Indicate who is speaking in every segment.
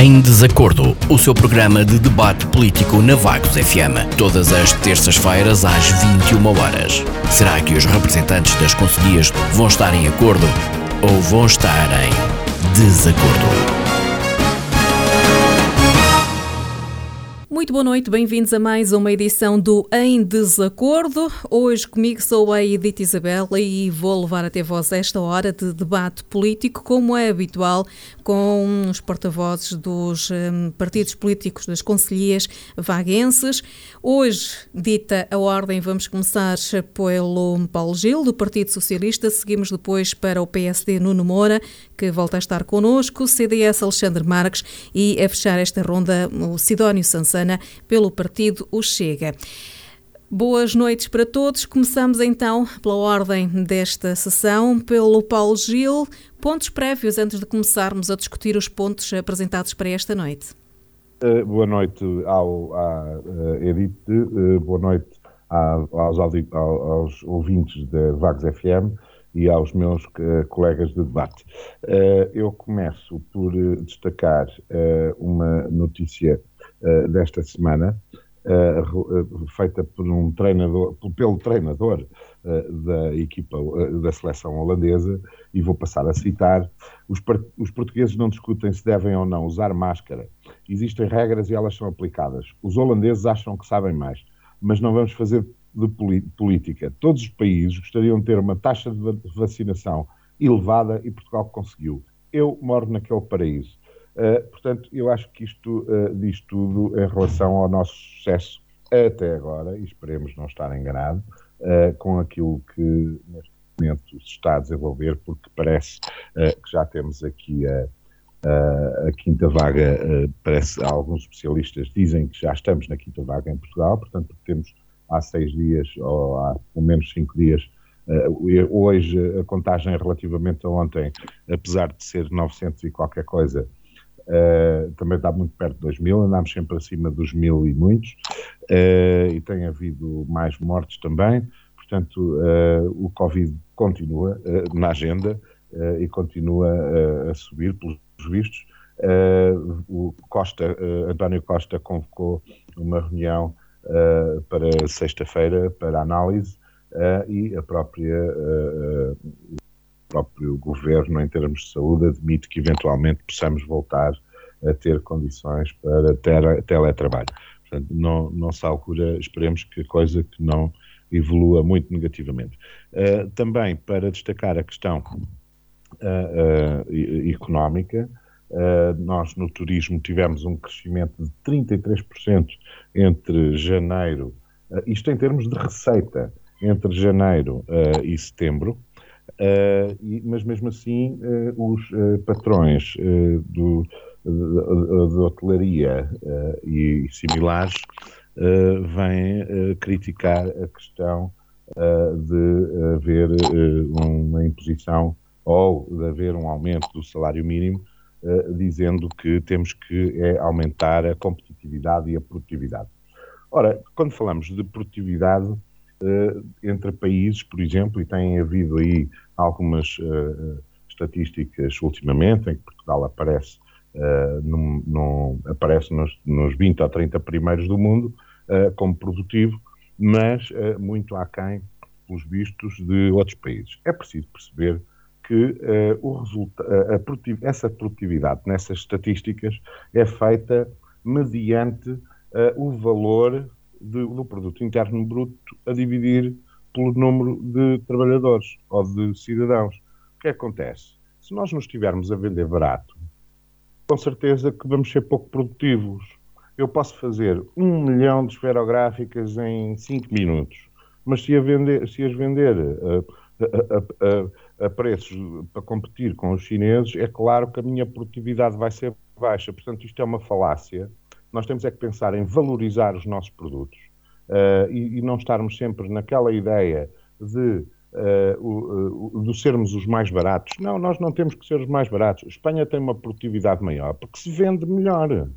Speaker 1: Em Desacordo, o seu programa de debate político na Vagos FM. Todas as terças-feiras às 21 horas. Será que os representantes das conselhias vão estar em acordo ou vão estar em desacordo?
Speaker 2: Muito boa noite, bem-vindos a mais uma edição do Em Desacordo. Hoje comigo sou a Edith Isabela e vou levar até vós esta hora de debate político, como é habitual, com os porta-vozes dos um, partidos políticos das conselhias vaguenses. Hoje, dita a ordem, vamos começar pelo Paulo Gil, do Partido Socialista, seguimos depois para o PSD Nuno Moura, que volta a estar connosco, CDS Alexandre Marques e a fechar esta ronda o Sidónio Pelo partido O Chega. Boas noites para todos. Começamos então pela ordem desta sessão, pelo Paulo Gil. Pontos prévios antes de começarmos a discutir os pontos apresentados para esta noite.
Speaker 3: Uh, boa noite ao, à uh, Edith, uh, boa noite à, aos, aos, ouvintes da Vagos FM e aos meus colegas de debate. Eu começo por destacar uma notícia desta semana, feita por um treinador, pelo treinador da equipa da seleção holandesa, e vou passar a citar: os, os portugueses não discutem se devem ou não usar máscara. Existem regras e elas são aplicadas. Os holandeses acham que sabem mais, mas não vamos fazer de política. Todos os países gostariam de ter uma taxa de vacinação elevada e Portugal conseguiu. Eu moro naquele paraíso. Uh, portanto, eu acho que isto uh, diz tudo em relação ao nosso sucesso até agora, e esperemos não estar enganado, uh, com aquilo que neste momento se está a desenvolver, porque parece que já temos aqui a, a, a quinta vaga, parece alguns especialistas dizem que já estamos na quinta vaga em Portugal, portanto temos há seis dias ou há pelo menos cinco dias. Hoje a contagem relativamente a ontem, apesar de ser 900 e qualquer coisa, uh, também está muito perto 2 mil, andamos sempre acima dos mil e muitos, uh, e tem havido mais mortes também, portanto o Covid continua na agenda e continua a subir pelos vistos. o Costa, António Costa convocou uma reunião uh, para sexta-feira para análise uh, e a própria uh, próprio governo em termos de saúde admite que eventualmente possamos voltar a ter condições para ter, teletrabalho. Portanto, não, não se alcura, esperemos que a coisa que não evolua muito negativamente. Uh, também para destacar a questão uh, uh, económica, nós no turismo tivemos um crescimento de 33% entre janeiro, isto em termos de receita, entre janeiro e setembro, e, mas mesmo assim os patrões do, de, hotelaria e similares vêm criticar a questão de haver uma imposição ou de haver um aumento do salário mínimo dizendo que temos que é, aumentar a competitividade e a produtividade. Ora, quando falamos de produtividade entre países, por exemplo, e tem havido aí algumas uh, estatísticas ultimamente em que Portugal aparece, num, num, aparece nos, nos 20 ou 30 primeiros do mundo como produtivo, mas muito aquém, pelos vistos, de outros países. É preciso perceber que uh, resulta a produtiv essa produtividade nessas estatísticas é feita mediante uh, o valor de, do produto interno bruto a dividir pelo número de trabalhadores ou de cidadãos. O que acontece? Se nós nos estivermos a vender barato, com certeza que vamos ser pouco produtivos. Eu posso fazer um milhão de esferográficas em cinco minutos, mas se, a vender, se as vender uh, a, a, a, preços para competir com os chineses, é claro que a minha produtividade vai ser baixa. Portanto, isto é uma falácia. Nós temos é que pensar em valorizar os nossos produtos uh, e, e, não estarmos sempre naquela ideia de, uh, o, de sermos os mais baratos. Não, nós não temos que ser os mais baratos. A Espanha tem uma produtividade maior porque se vende melhor.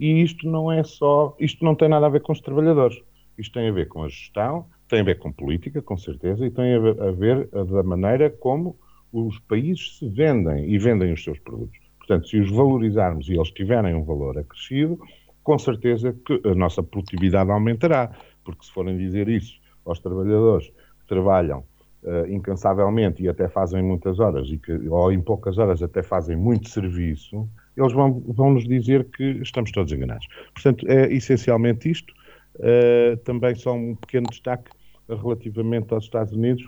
Speaker 3: E isto não é só, isto não tem nada a ver com os trabalhadores. Isto tem a ver com a gestão, tem a ver com política, com certeza, e tem a ver, a ver da maneira como os países se vendem e vendem os seus produtos. Portanto, se os valorizarmos e eles tiverem um valor acrescido, com certeza que a nossa produtividade aumentará, porque se forem dizer isso aos trabalhadores que trabalham uh, incansavelmente e até fazem muitas horas, e que, ou em poucas horas até fazem muito serviço, eles vão, vão nos dizer que estamos todos enganados. Portanto, é essencialmente isto. Uh, também só um pequeno destaque relativamente aos Estados Unidos.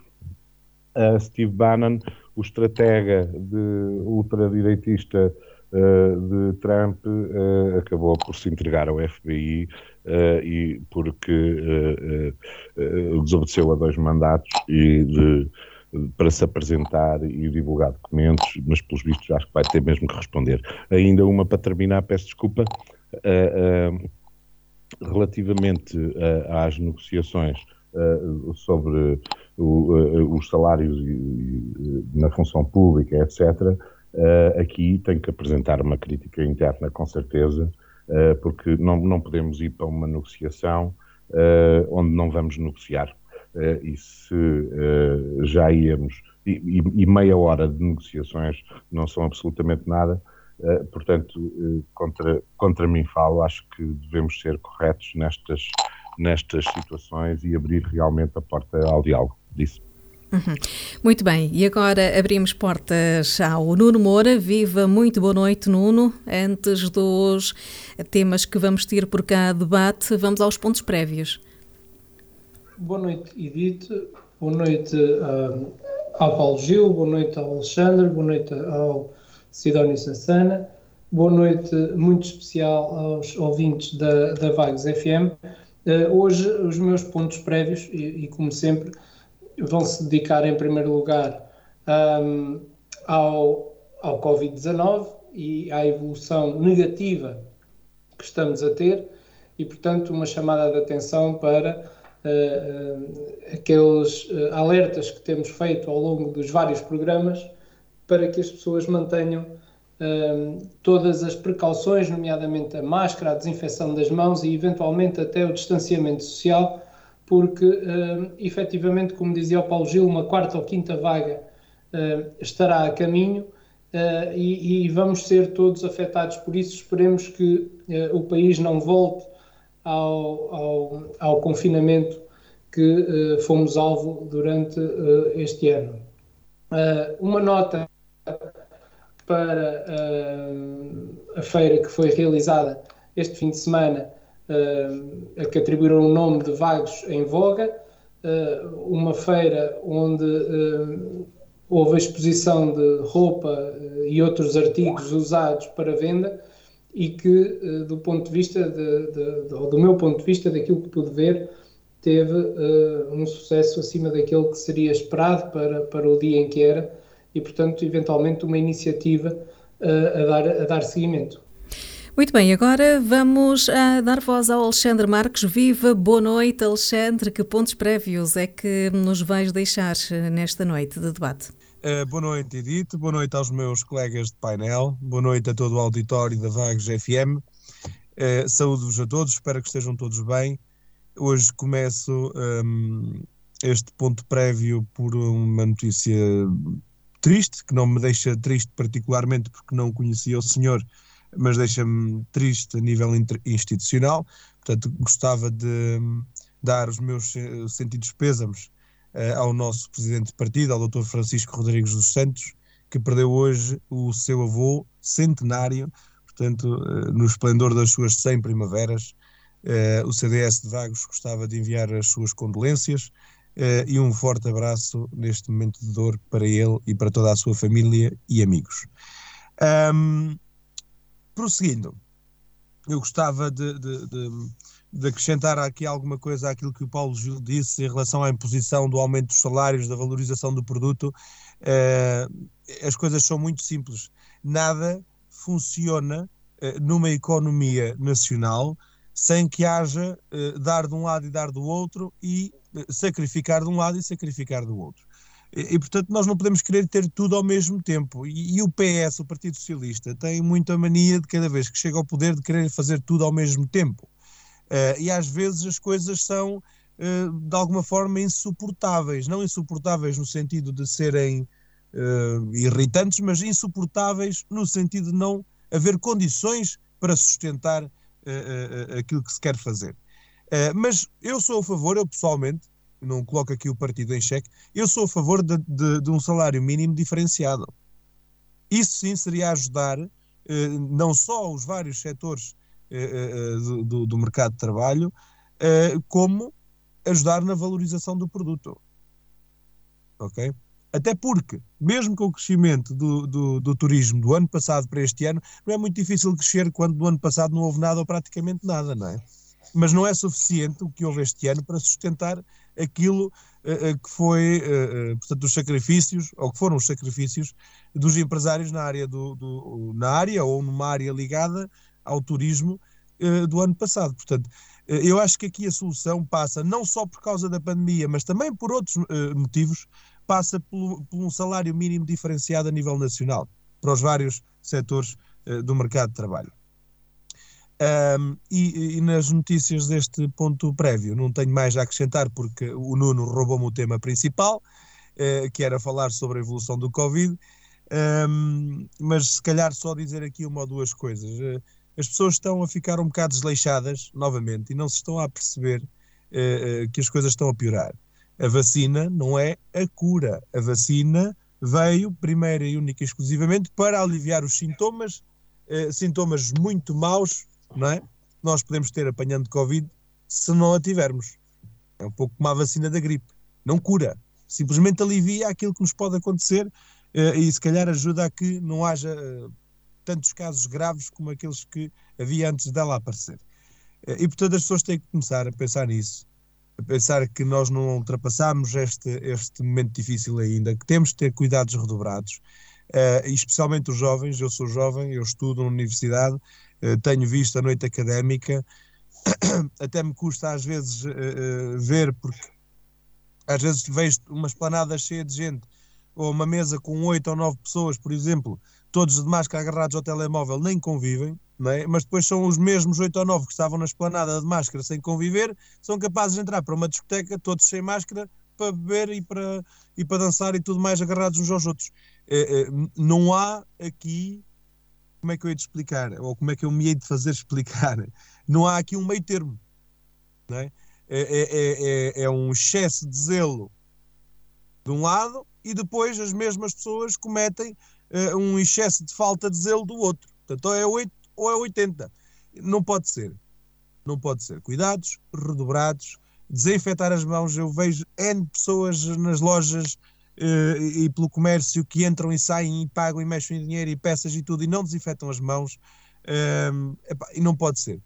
Speaker 3: Uh, Steve Bannon, o estratega de ultradireitista uh, de Trump, uh, acabou por se entregar ao FBI e porque desobedeceu a dois mandatos e de, para se apresentar e divulgar documentos, mas pelos vistos acho que vai ter mesmo que responder. Ainda uma para terminar, peço desculpa. relativamente às negociações sobre os salários na função pública, etc., uh, aqui tem que apresentar uma crítica interna, com certeza, porque não, não podemos ir para uma negociação onde não vamos negociar. e se já íamos, e, e, meia hora de negociações não são absolutamente nada, Uh, portanto, uh, contra, contra mim falo, acho que devemos ser corretos nestas nestas situações e abrir realmente a porta ao diálogo disso.
Speaker 2: Uhum. Muito bem, e agora abrimos portas ao Nuno Moura. Viva, muito boa noite, Nuno. Antes dos temas que vamos ter por cá debate, vamos aos pontos prévios.
Speaker 4: Boa noite, Edith. Boa noite uh, ao Paulo Gil, boa noite ao Alexandre, boa noite ao Sidónio Sassana, boa noite muito especial aos ouvintes da, da Vagos FM. Uh, hoje, os meus pontos prévios, e, e como sempre, vão se dedicar em primeiro lugar um, ao, ao Covid-19 e à evolução negativa que estamos a ter, e portanto, uma chamada de atenção para uh, aqueles alertas que temos feito ao longo dos vários programas para que as pessoas mantenham todas as precauções, nomeadamente a máscara, a desinfecção das mãos e eventualmente até o distanciamento social, porque uh, efetivamente, como dizia o Paulo Gil, uma quarta ou quinta vaga uh, estará a caminho uh, e, e, vamos ser todos afetados por isso. Esperemos que o país não volte ao, ao, ao confinamento que fomos alvo durante este ano. uma nota para a feira que foi realizada este fim de semana, que atribuíram o nome de Vagos em Voga, uh, uma feira onde houve a exposição de roupa e outros artigos usados para venda e que, do ponto de vista, de, de, do meu ponto de vista, daquilo que pude ver, teve um sucesso acima daquele que seria esperado para, para o dia em que era e, portanto, eventualmente uma iniciativa a, dar, a dar seguimento.
Speaker 2: Muito bem, agora vamos a dar voz ao Alexandre Marques. Viva, boa noite, Alexandre. Que pontos prévios é que nos vais deixar nesta noite de debate?
Speaker 5: Uh, boa noite, Edith. Boa noite aos meus colegas de painel. Boa noite a todo o auditório da Vagos FM. Uh, Saúdo-vos a todos, espero que estejam todos bem. Hoje começo um, este ponto prévio por uma notícia triste, que não me deixa triste particularmente porque não conhecia o senhor, mas deixa-me triste a nível institucional. Portanto, gostava de dar os meus sentidos pêsames uh, ao nosso presidente de partido, ao Dr. Francisco Rodrigues dos Santos, que perdeu hoje o seu avô centenário, portanto, uh, no esplendor das suas 100 primaveras. Uh, o CDS de Vagos gostava de enviar as suas condolências e um forte abraço neste momento de dor para ele e para toda a sua família e amigos. Um, prosseguindo, eu gostava de, de, de, de, acrescentar aqui alguma coisa àquilo que o Paulo Gil disse em relação à imposição do aumento dos salários, da valorização do produto. Uh, as coisas são muito simples. Nada funciona uh, numa economia nacional sem que haja uh, dar de um lado e dar do outro e sacrificar de um lado e sacrificar do outro. E, portanto, nós não podemos querer ter tudo ao mesmo tempo. E, e, o PS, o Partido Socialista, tem muita mania de cada vez que chega ao poder de querer fazer tudo ao mesmo tempo. Uh, e às vezes as coisas são, uh, de alguma forma, insuportáveis. Não insuportáveis no sentido de serem uh, irritantes, mas insuportáveis no sentido de não haver condições para sustentar aquilo que se quer fazer. mas eu sou a favor, eu pessoalmente, não coloco aqui o partido em xeque, eu sou a favor de, de, de um salário mínimo diferenciado. Isso sim seria ajudar não só os vários setores do, do, mercado de trabalho, como ajudar na valorização do produto. Ok? Até porque, mesmo com o crescimento do, do, do, turismo do ano passado para este ano, não é muito difícil crescer quando do ano passado não houve nada ou praticamente nada, não é? Mas não é suficiente o que houve este ano para sustentar aquilo uh, que foi, uh, portanto, os sacrifícios, ou que foram os sacrifícios dos empresários na área, do, do na área ou numa área ligada ao turismo do ano passado. Portanto, eu acho que aqui a solução passa não só por causa da pandemia, mas também por outros motivos, passa por, por um salário mínimo diferenciado a nível nacional para os vários setores do mercado de trabalho. Um, e, e, nas notícias deste ponto prévio, não tenho mais a acrescentar porque o Nuno roubou-me o tema principal, uh, que era falar sobre a evolução do Covid, um, mas se calhar só dizer aqui uma ou duas coisas. Uh, as pessoas estão a ficar um bocado desleixadas novamente e não se estão a perceber que as coisas estão a piorar. A vacina não é a cura. A vacina veio, primeiro e única exclusivamente, para aliviar os sintomas, sintomas muito maus, não é? Nós podemos ter apanhando Covid se não a tivermos. É um pouco como a vacina da gripe. Não cura. Simplesmente alivia aquilo que nos pode acontecer eh, e se calhar ajuda a que não haja eh, tantos casos graves como aqueles que havia antes dela aparecer. Eh, e portanto as pessoas têm que começar a pensar nisso a pensar que nós não ultrapassamos este, este momento difícil ainda, que temos de ter cuidados redobrados, uh, especialmente os jovens. Eu sou jovem, eu estudo na universidade, tenho visto a noite académica, até me custa às vezes uh, ver, porque às vezes vejo uma esplanada cheia de gente, ou uma mesa com oito ou nove pessoas, por exemplo, todos de máscara agarrados ao telemóvel, nem convivem é? mas depois são os mesmos 8 ou 9 que estavam na esplanada de máscara sem conviver, são capazes de entrar para uma discoteca, todos sem máscara, para beber e para, e para dançar e tudo mais agarrados uns aos outros. Não há aqui, como é que eu ia te explicar, ou como é que eu me hei de fazer explicar, não há aqui um meio termo. Não é? É, é, é, é um excesso de zelo de um lado e depois as mesmas pessoas cometem uh, um excesso de falta de zelo do outro. Portanto, ou é 8 ou é 80. Não pode ser. Não pode ser. Cuidados redobrados, desinfetar as mãos. Eu vejo N pessoas nas lojas e pelo comércio que entram e saem e pagam e mexem dinheiro e peças e tudo e não desinfetam as mãos. Epá, e não pode ser.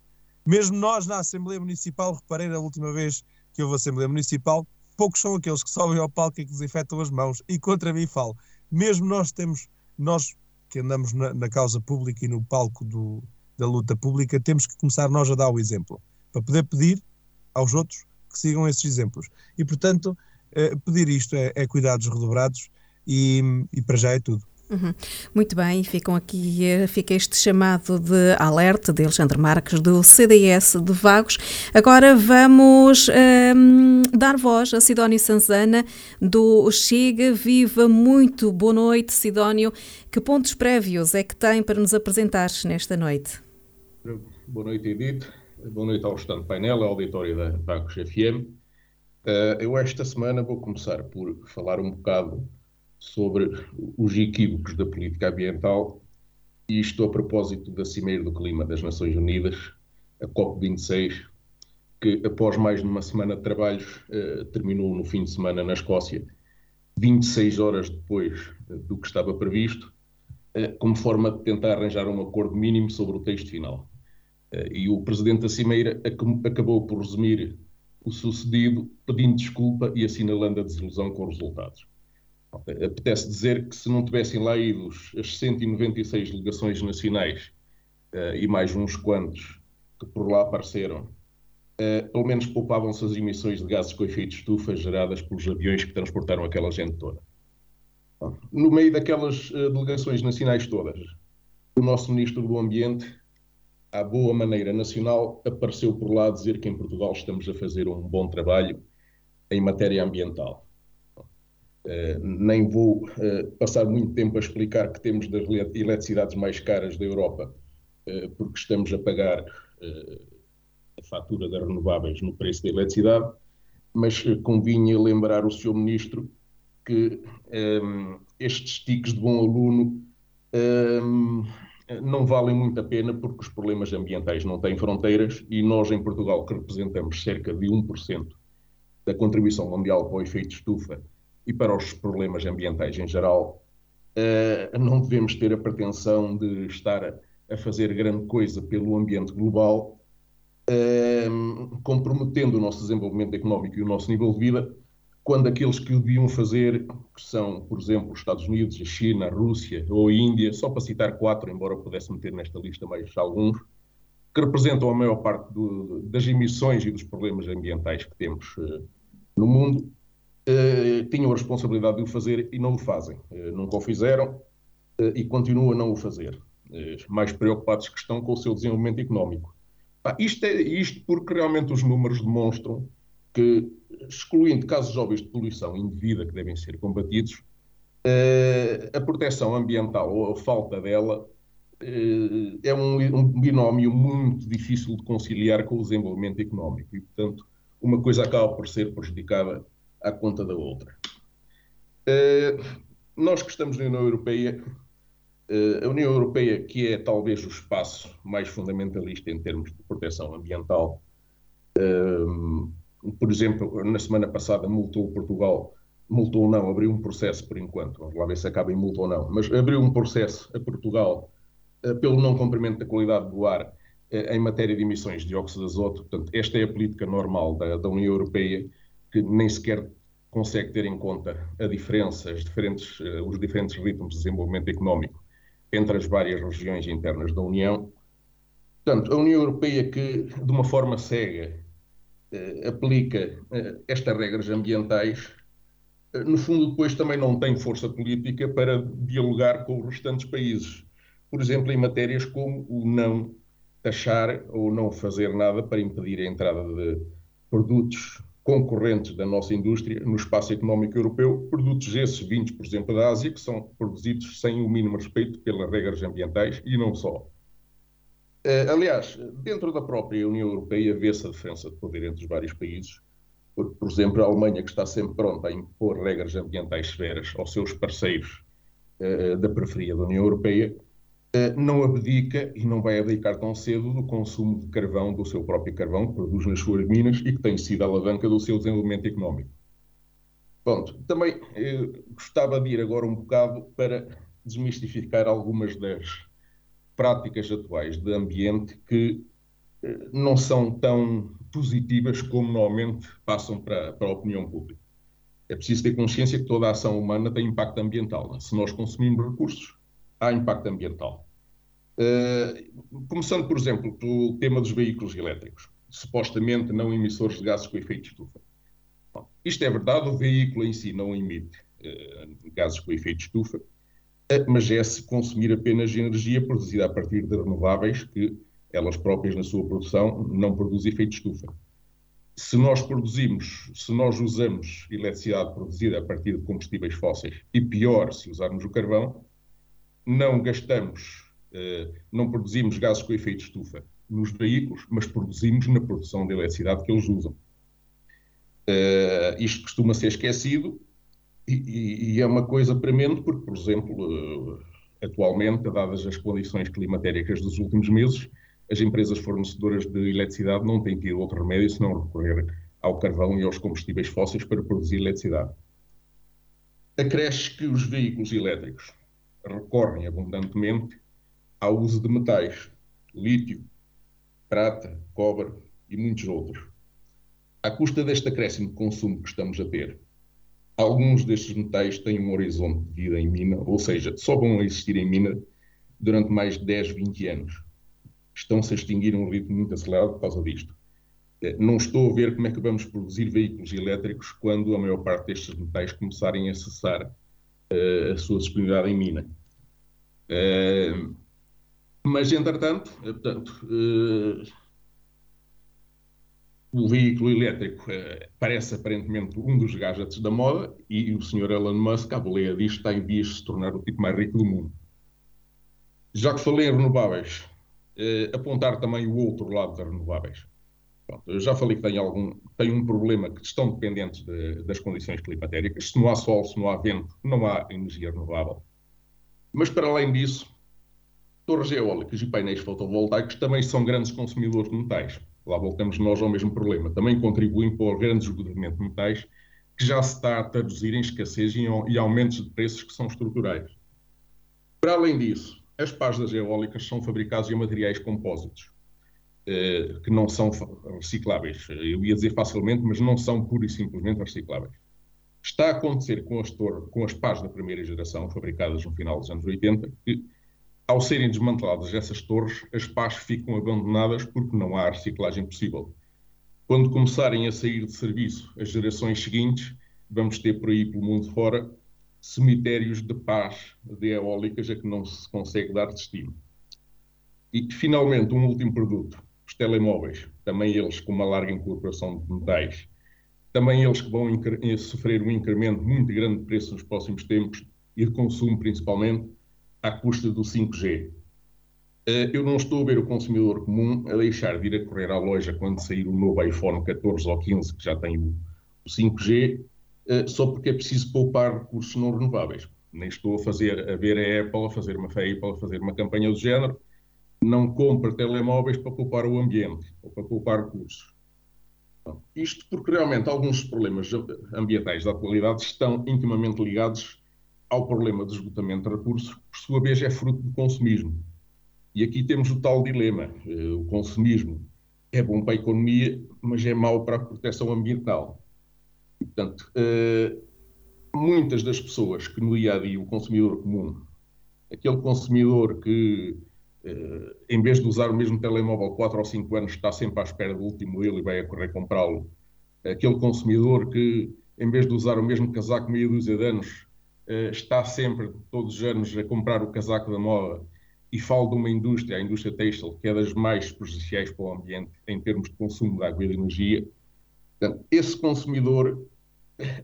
Speaker 5: Mesmo nós na Assembleia Municipal, reparei na última vez que houve Assembleia Municipal, poucos são aqueles que sobem ao palco e que desinfetam as mãos. E contra mim falo. Mesmo nós temos, nós que andamos na, na causa pública e no palco do, da luta pública, temos que começar nós a dar o exemplo, para poder pedir aos outros que sigam esses exemplos. E, portanto, eh, pedir isto é, é cuidados redobrados e, e para já é tudo.
Speaker 2: Uhum. Muito bem, ficam aqui, eh, fica este chamado de alerta de Alexandre Marques do CDS de Vagos. Agora vamos um, ehm, dar voz a Sidónio Sanzana do Chega Viva. Muito boa noite, Sidónio. Que pontos prévios é que tem para nos apresentar nesta noite?
Speaker 6: Boa noite, Edith. Boa noite ao restante painel, ao auditório da Vagos FM. Uh, eu esta semana vou começar por falar um bocado sobre os equívocos da política ambiental, e isto a propósito da Cimeira do Clima das Nações Unidas, a COP26, que após mais de uma semana de trabalhos eh, terminou no fim de semana na Escócia, 26 horas depois eh, do que estava previsto, eh, como forma de tentar arranjar um acordo mínimo sobre o texto final. E o presidente da Cimeira acabou por resumir o sucedido, pedindo desculpa e assinalando a desilusão com os resultados. Apetece dizer que se não tivessem lá ido as 196 delegações nacionais uh, e mais uns quantos que por lá apareceram, uh, pelo menos poupavam-se as emissões de gases com efeito de estufa geradas pelos aviões que transportaram aquela gente toda. No meio daquelas uh, delegações nacionais todas, o nosso Ministro do Ambiente, à boa maneira nacional, apareceu por lá dizer que em Portugal estamos a fazer um bom trabalho em matéria ambiental Uh, nem vou uh, passar muito tempo a explicar que temos das eletricidades mais caras da Europa, uh, porque estamos a pagar a fatura das renováveis no preço da eletricidade, mas convinha lembrar o Sr. Ministro que um, estes tiques de bom aluno um, não valem muito a pena porque os problemas ambientais não têm fronteiras e nós em Portugal, que representamos cerca de 1% da contribuição mundial para o efeito estufa e para os problemas ambientais em geral, uh, não devemos ter a pretensão de estar a, fazer grande coisa pelo ambiente global, uh, comprometendo o nosso desenvolvimento económico e o nosso nível de vida, quando aqueles que o deviam fazer, que são, por exemplo, os Estados Unidos, a China, a Rússia ou a Índia, só para citar quatro, embora pudesse meter nesta lista mais alguns, que representam a maior parte do, das emissões e dos problemas ambientais que temos uh, no mundo, uh, tinham a responsabilidade de o fazer e não o fazem. Uh, nunca o fizeram e continuam a não o fazer. mais preocupados que estão com o seu desenvolvimento económico. isto é isto porque realmente os números demonstram que, excluindo casos óbvios de poluição indevida que devem ser combatidos, eh, a proteção ambiental ou a falta dela eh, é um, binómio muito difícil de conciliar com o desenvolvimento económico e, portanto, uma coisa acaba por ser prejudicada à conta da outra. Eh, nós que estamos na União Europeia, a União Europeia, que é talvez o espaço mais fundamentalista em termos de proteção ambiental, por exemplo, na semana passada multou Portugal, multou não, abriu um processo por enquanto, vamos lá ver se acaba em multa ou não, mas abriu um processo a Portugal uh, pelo não cumprimento da qualidade do ar uh, em matéria de emissões de dióxido de azoto. Portanto, esta é a política normal da, da União Europeia, que nem sequer consegue ter em conta a diferença, diferentes, uh, os diferentes ritmos de desenvolvimento económico entre as várias regiões internas da União. Portanto, a União Europeia que, de uma forma cega, eh, aplica eh, estas regras ambientais, eh, no fundo, depois também não tem força política para dialogar com os restantes países. Por exemplo, em matérias como o não taxar ou não fazer nada para impedir a entrada de produtos concorrentes da nossa indústria no espaço económico europeu, produtos esses vindos, por exemplo, da Ásia, que são produzidos sem o mínimo respeito pelas regras ambientais e não só. Uh, aliás, dentro da própria União Europeia vê-se a diferença de poder entre os vários países. Porque, por exemplo, a Alemanha, que está sempre pronta a impor regras ambientais severas aos seus parceiros uh, da periferia da União Europeia, uh, não abdica e não vai abdicar tão cedo do consumo de carvão, do seu próprio carvão, que produz nas suas minas e que tem sido a alavanca do seu desenvolvimento económico. Pronto, também gostava de ir agora um bocado para desmistificar algumas das práticas atuais de ambiente que eh, não são tão positivas como normalmente passam para, para a opinião pública. É preciso ter consciência que toda a ação humana tem impacto ambiental. Né? Se nós consumimos recursos, há impacto ambiental. Uh, começando, por exemplo, pelo tema dos veículos elétricos, supostamente não emissores de gases com efeito de estufa. Bom, isto é verdade, o veículo em si não emite uh, gases com efeito de estufa, mas é se consumir apenas energia produzida a partir de renováveis que elas próprias na sua produção não produzem efeito estufa. Se nós produzimos, se nós usamos eletricidade produzida a partir de combustíveis fósseis e pior se usarmos o carvão, não gastamos, eh, não produzimos gases com efeito estufa nos veículos, mas produzimos na produção de eletricidade que eles usam. Uh, isto costuma ser esquecido e, e, é uma coisa premente porque, por exemplo, eh, atualmente, dadas as condições climatéricas dos últimos meses, as empresas fornecedoras de eletricidade não têm tido outro remédio senão recorrer ao carvão e aos combustíveis fósseis para produzir eletricidade. Acresce que os veículos elétricos recorrem abundantemente ao uso de metais, lítio, prata, cobre e muitos outros. À custa deste acréscimo de consumo que estamos a ter, alguns destes metais têm um horizonte de vida em mina, ou seja, só vão existir em mina durante mais de 10, 20 anos. Estão-se a extinguir um ritmo muito acelerado por causa disto. Eh, não estou a ver como é que vamos produzir veículos elétricos quando a maior parte destes metais começarem a cessar uh, a sua disponibilidade em mina. Uh, mas, entretanto, portanto, uh, o veículo elétrico uh, parece aparentemente um dos gadgets da moda e o Sr. Elon Musk, à boleia disto, está em dias de se tornar o tipo mais rico do mundo. Já que falei em renováveis, uh, apontar também o outro lado das renováveis. Pronto, eu já falei que tem, algum, tem um problema que estão dependentes de, das condições climatéricas. Se não há sol, se não há vento, não há energia renovável. Mas, para além disso, torres eólicas e painéis fotovoltaicos também são grandes consumidores de metais. Lá voltamos nós ao mesmo problema. Também contribuem para o grande esgotamento de metais, que já se está a traduzir em escassez e, e aumentos de preços que são estruturais. Para além disso, as pás das eólicas são fabricadas em materiais compósitos, eh, que não são recicláveis. Eu ia dizer facilmente, mas não são pura e simplesmente recicláveis. Está a acontecer com as, com as pás da primeira geração, fabricadas no final dos anos 80, que, ao serem desmanteladas essas torres, as pás ficam abandonadas porque não há reciclagem possível. Quando começarem a sair de serviço as gerações seguintes, vamos ter por aí pelo mundo fora cemitérios de pás de eólicas a que não se consegue dar destino. E, finalmente, um último produto, os telemóveis, também eles com uma larga incorporação de metais, também eles que vão sofrer um incremento muito grande de preço nos próximos tempos e de consumo principalmente, à custa do 5G. Eh, eu não estou a ver o consumidor comum a deixar de ir a correr à loja quando sair o novo iPhone 14 ou 15, que já tem o 5G, eh, só porque é preciso poupar recursos não renováveis. Nem estou a fazer a ver a Apple a fazer uma feia para fazer uma campanha do género, não compra telemóveis para poupar o ambiente ou para poupar recursos. Isto porque realmente alguns problemas ambientais da atualidade estão intimamente ligados ao problema do esgotamento de recursos, que por sua vez é fruto do consumismo. E aqui temos o tal dilema: eh, o consumismo é bom para a economia, mas é mau para a proteção ambiental. E, portanto, eh, muitas das pessoas que no dia a dia, o consumidor comum, aquele consumidor que Uh, em vez de usar o mesmo telemóvel 4 ou 5 anos, está sempre à espera do último modelo e vai a correr comprá-lo. Aquele consumidor que, em vez de usar o mesmo casaco meia dúzia de anos, está sempre, todos os anos, a comprar o casaco da moda. E falo de uma indústria, a indústria têxtil, que é das mais prejudiciais para o ambiente em termos de consumo de água e de energia. Portanto, esse consumidor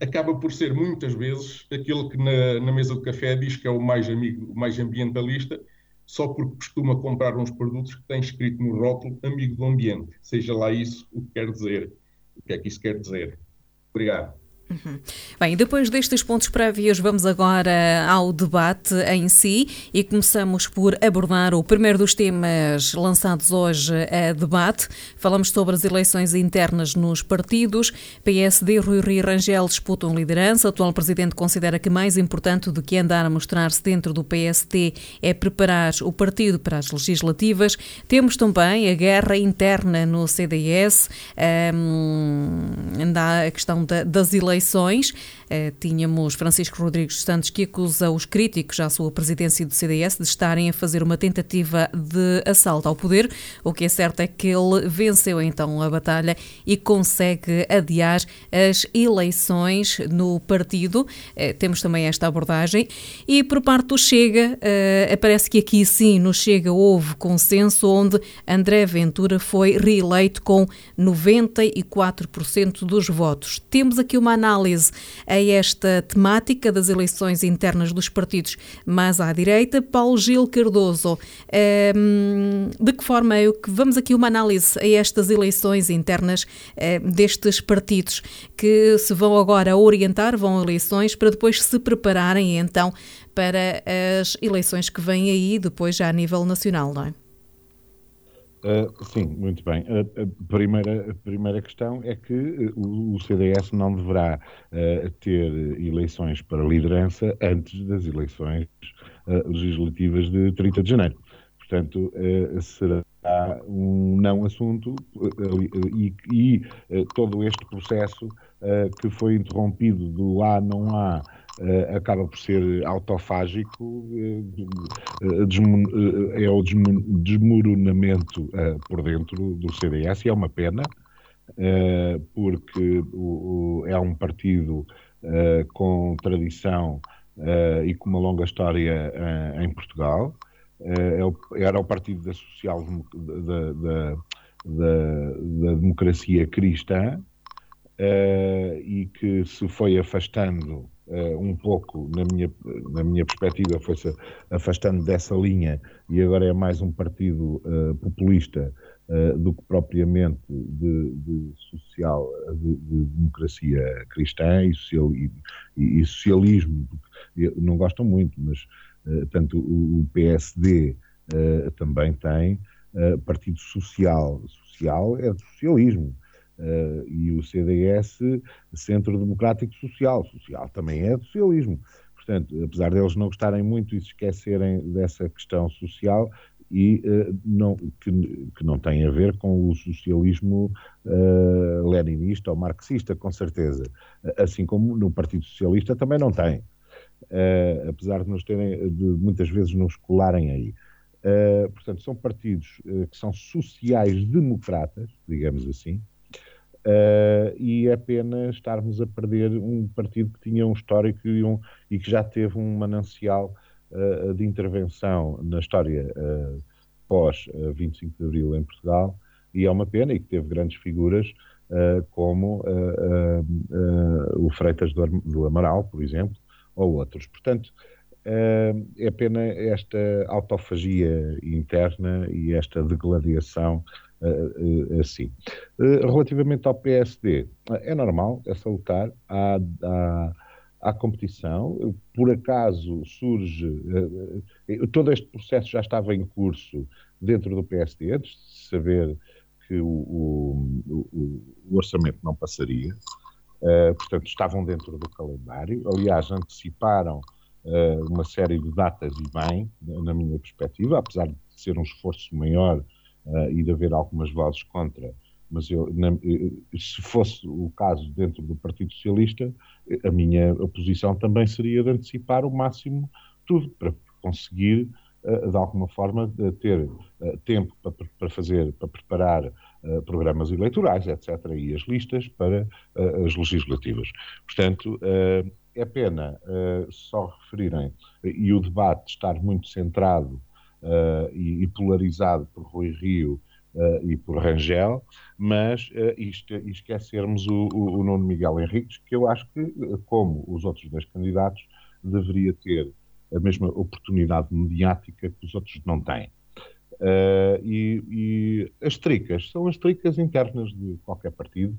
Speaker 6: acaba por ser muitas vezes aquele que na, na mesa do café diz que é o mais amigo, o mais ambientalista, só porque costuma comprar uns produtos que têm escrito no rótulo amigo do ambiente. Seja lá isso o que quer dizer. O que é que isso quer dizer? Obrigado.
Speaker 2: Uhum. Bem, depois destes pontos prévios, vamos agora ao debate em si e começamos por abordar o primeiro dos temas lançados hoje a debate. Falamos sobre as eleições internas nos partidos. PSD, Rui Rio Rangel disputam liderança. O atual presidente considera que mais importante do que andar a mostrar-se dentro do PSD é preparar o partido para as legislativas. Temos também a guerra interna no CDS, um, anda a questão da, das eleições eleições. Uh, tínhamos Francisco Rodrigues Santos que acusa os críticos à sua presidência do CDS de estarem a fazer uma tentativa de assalto ao poder. O que é certo é que ele venceu então a batalha e consegue adiar as eleições no partido. Uh, temos também esta abordagem. E por parte do Chega, uh, parece que aqui sim, no Chega, houve consenso onde André Ventura foi reeleito com 94% dos votos. Temos aqui uma análise a esta temática das eleições internas dos partidos mais à direita. Paulo Gil Cardoso, de que forma é que vamos aqui uma análise a estas eleições internas destes partidos que se vão agora orientar, vão a eleições para depois se prepararem então para as eleições que vêm aí depois já a nível nacional, não é?
Speaker 3: Uh, sim, muito bem. A, a, primeira, a primeira questão é que uh, o, o, CDS não deverá uh, ter eleições para liderança antes das eleições legislativas de 30 de janeiro. Portanto, será um não assunto e, e todo este processo que foi interrompido do há, não há uh, acaba por ser autofágico, uh, é o desmoronamento por dentro do CDS e é uma pena, porque o, o, é um partido com tradição e com uma longa história em Portugal. É era o partido da social da, da da, da democracia cristã uh, e que se foi afastando uh, um pouco, na minha, na minha perspectiva, foi-se afastando dessa linha e agora é mais um partido uh, populista do que propriamente de, de social, de, de, democracia cristã e, social, e, e socialismo. Não gostam muito, mas tanto o PSD também tem partido social. Social é socialismo. Uh, e o CDS, Centro Democrático Social. Social também é socialismo. Portanto, apesar deles não gostarem muito e se esquecerem dessa questão social, e uh, não, que, que, não tem a ver com o socialismo uh, leninista ou marxista, com certeza. Assim como no Partido Socialista também não tem. Uh, apesar de nos terem, de muitas vezes nos colarem aí. portanto, são partidos que são sociais-democratas, digamos assim, Uh, e é pena estarmos a perder um partido que tinha um histórico e, um, e que já teve um manancial uh, de intervenção na história uh, pós 25 de Abril em Portugal, e é uma pena, e que teve grandes figuras como o Freitas do, do, Amaral, por exemplo, ou outros. Portanto, é pena esta autofagia interna e esta degladiação assim. Relativamente ao PSD, é normal, é salutar, há, há, há competição, por acaso surge, todo este processo já estava em curso dentro do PSD, antes de saber que o, o, o orçamento não passaria, portanto estavam dentro do calendário, aliás anteciparam uma série de datas e bem, na minha perspectiva, apesar de ser um esforço maior uh, e de haver algumas vozes contra. Mas eu, na, eh, se fosse o caso dentro do Partido Socialista, a minha posição também seria de antecipar o máximo tudo para conseguir, uh, de alguma forma, de ter uh, tempo para, para, fazer, para preparar programas eleitorais, etc., e as listas para as legislativas. Portanto, é pena só referirem e o debate estar muito centrado e, e, polarizado por Rui Rio uh, e por Rangel, mas isto, esquecermos o, o, o Nuno Miguel Henriques, que eu acho que, como os outros dois candidatos, deveria ter a mesma oportunidade mediática que os outros não têm. Uh, e, e, as tricas são as tricas internas de qualquer partido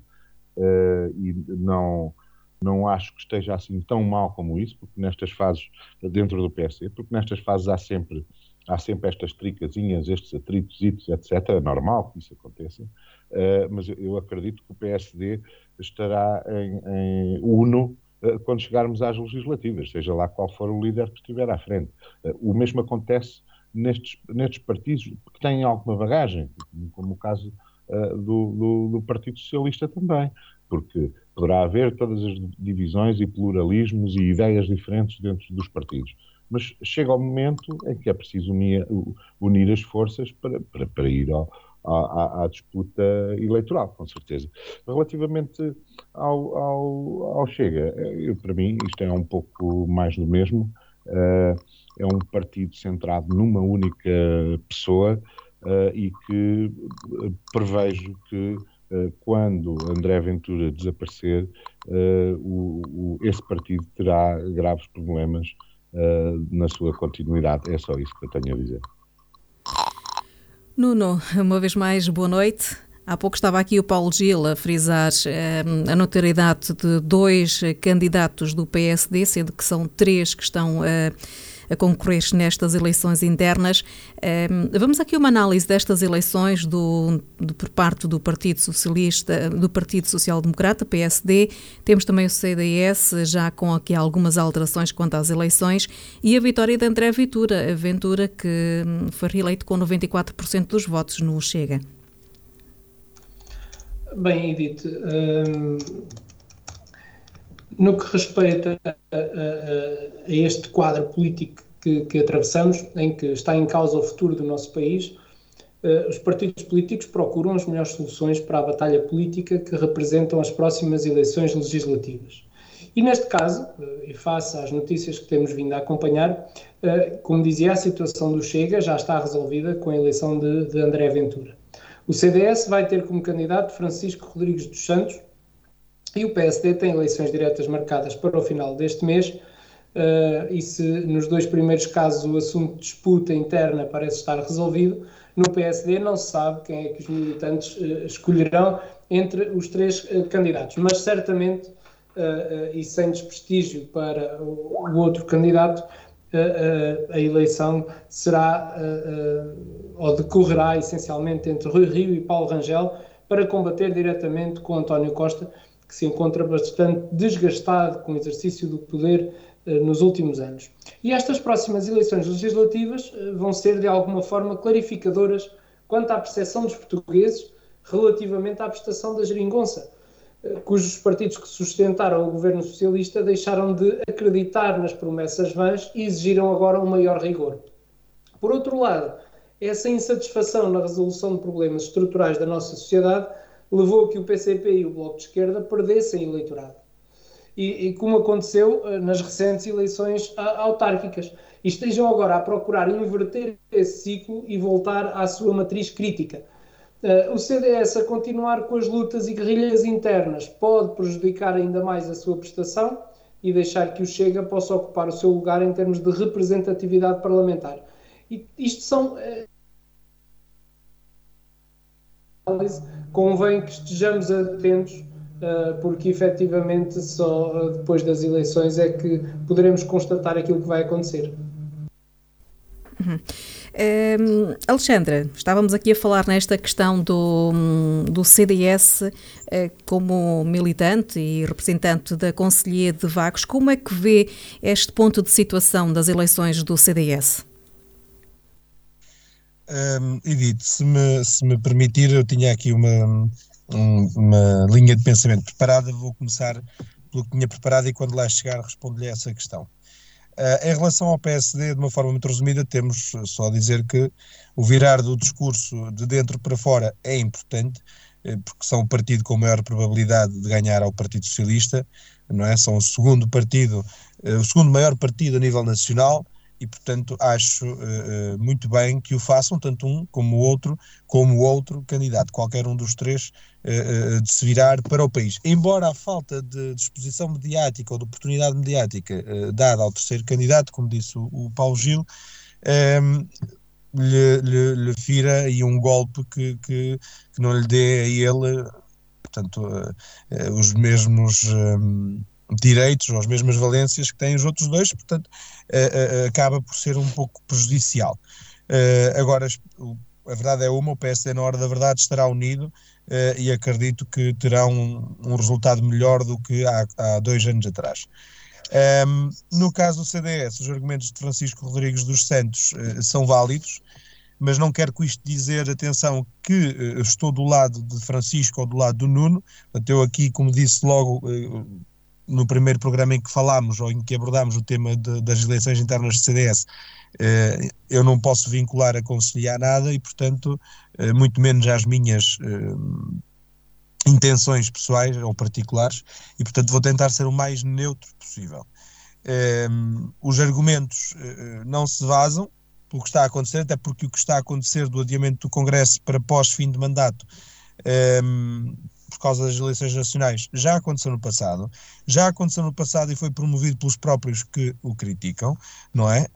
Speaker 3: uh, e não não acho que esteja assim tão mal como isso, porque nestas fases, dentro do PSD, porque nestas fases há sempre há sempre estas tricazinhas, estes atritos, etc. É normal que isso aconteça, uh, mas eu acredito que o PSD estará em, em uno uh, quando chegarmos às legislativas, seja lá qual for o líder que estiver à frente. Uh, o mesmo acontece nestes, nestes partidos que têm alguma bagagem, como o caso do, do, do Partido Socialista também, porque poderá haver todas as divisões e pluralismos e ideias diferentes dentro dos partidos mas chega o momento em que é preciso unir, as forças para, para, para ir ao, à, à, disputa eleitoral, com certeza. Relativamente ao, ao, ao Chega, eu, para mim isto é um pouco mais do mesmo. Uh, é um partido centrado numa única pessoa uh, e que prevejo que quando André Ventura desaparecer, esse partido terá graves problemas na sua continuidade. É só isso que eu tenho a dizer.
Speaker 2: Nuno, uma vez mais, boa noite. Há pouco estava aqui o Paulo Gil a frisar eh, a notoriedade de dois candidatos do PSD, sendo que são três que estão eh, a concorrer nestas eleições internas. Ehm, vamos aqui uma análise destas eleições do, do, por parte do Partido Socialista, do Partido Social Democrata, PSD. Temos também o CDS, já com aqui algumas alterações quanto às eleições, e a vitória de André Ventura, a Ventura que hum, foi reeleito com 94% dos votos no Chega.
Speaker 4: Bem, Edith, hum, no que respeita a, a, a este quadro político que, que, atravessamos, em que está em causa o futuro do nosso país, uh, os partidos políticos procuram as melhores soluções para a batalha política que representam as próximas eleições legislativas. E neste caso, uh, e face às notícias que temos vindo a acompanhar, uh, como dizia, a situação do Chega já está resolvida com a eleição de, de André Ventura. O CDS vai ter como candidato Francisco Rodrigues dos Santos e o PSD tem eleições diretas marcadas para o final deste mês. Uh, e se nos dois primeiros casos o assunto de disputa interna parece estar resolvido, no PSD não se sabe quem é que os militantes uh, escolherão entre os três uh, candidatos, mas certamente, e sem desprestígio para o, o outro candidato, a eleição será ou decorrerá essencialmente entre Rui Rio e Paulo Rangel para combater diretamente com António Costa, que se encontra bastante desgastado com o exercício do poder eh, nos últimos anos. E estas próximas eleições legislativas eh, vão ser, de alguma forma, clarificadoras quanto à percepção dos portugueses relativamente à prestação da geringonça, eh, cujos partidos que sustentaram o governo socialista deixaram de acreditar nas promessas vãs e exigiram agora um maior rigor. Por outro lado, essa insatisfação na resolução de problemas estruturais da nossa sociedade levou a que o PCP e o Bloco de Esquerda perdessem eleitorado e, e como aconteceu eh, nas recentes eleições autárquicas. E estejam agora a procurar inverter esse ciclo e voltar à sua matriz crítica. Uh, o CDS, a continuar com as lutas e guerrilhas internas, pode prejudicar ainda mais a sua prestação e deixar que o Chega possa ocupar o seu lugar em termos de representatividade parlamentar. E isto são. Uh, convém que estejamos atentos eh, porque efetivamente só eh, depois das eleições é que poderemos constatar aquilo que vai acontecer.
Speaker 2: Uhum. Um, Alexandra, estávamos aqui a falar nesta questão do, do CDS uh, como militante e representante da Conselhia de Vagos. Como é que vê este ponto de situação das eleições do CDS?
Speaker 5: Um, Edith, se me, se me permitir, eu tinha aqui uma, um, uma linha de pensamento preparada, vou começar pelo que tinha preparado e quando lá chegar respondo-lhe essa questão. Uh, em relação ao PSD, de uma forma muito resumida, temos só a dizer que o virar do discurso de dentro para fora é importante, eh, porque são o partido com maior probabilidade de ganhar ao Partido Socialista, não é? São o segundo partido, uh, o segundo maior partido a nível nacional, e, portanto, acho uh, muito bem que o façam, tanto um como o outro, como o outro candidato, qualquer um dos três, uh, de se virar para o país. Embora a falta de disposição mediática ou de oportunidade mediática uh, dada ao terceiro candidato, como disse o, o Paulo Gil, um, ehm, lhe, lhe, lhe aí um golpe que, que, que, não lhe dê a ele, portanto, os mesmos. Um, ehm, direitos ou as mesmas valências que têm os outros dois, portanto, uh, uh, acaba por ser um pouco prejudicial. Uh, agora, a verdade é uma, o PSD na hora da verdade estará unido e acredito que terá um, um, resultado melhor do que há, há dois anos atrás. Um, ehm, no caso do CDS, os argumentos de Francisco Rodrigues dos Santos são válidos, mas não quero com isto dizer, atenção, que estou do lado de Francisco ou do lado do Nuno. Portanto, eu aqui, como disse logo, no primeiro programa em que falámos ou em que abordámos o tema de, das eleições internas do CDS, eh, eu não posso vincular a conciliar nada e, portanto, eh, muito menos às minhas eh, intenções pessoais ou particulares, e, portanto, vou tentar ser o mais neutro possível. os argumentos não se vazam pelo que está a acontecer, até porque o que está a acontecer do adiamento do Congresso para pós-fim de mandato por causa das eleições nacionais já aconteceu no passado, já aconteceu no passado e foi promovido pelos próprios que o criticam, não é?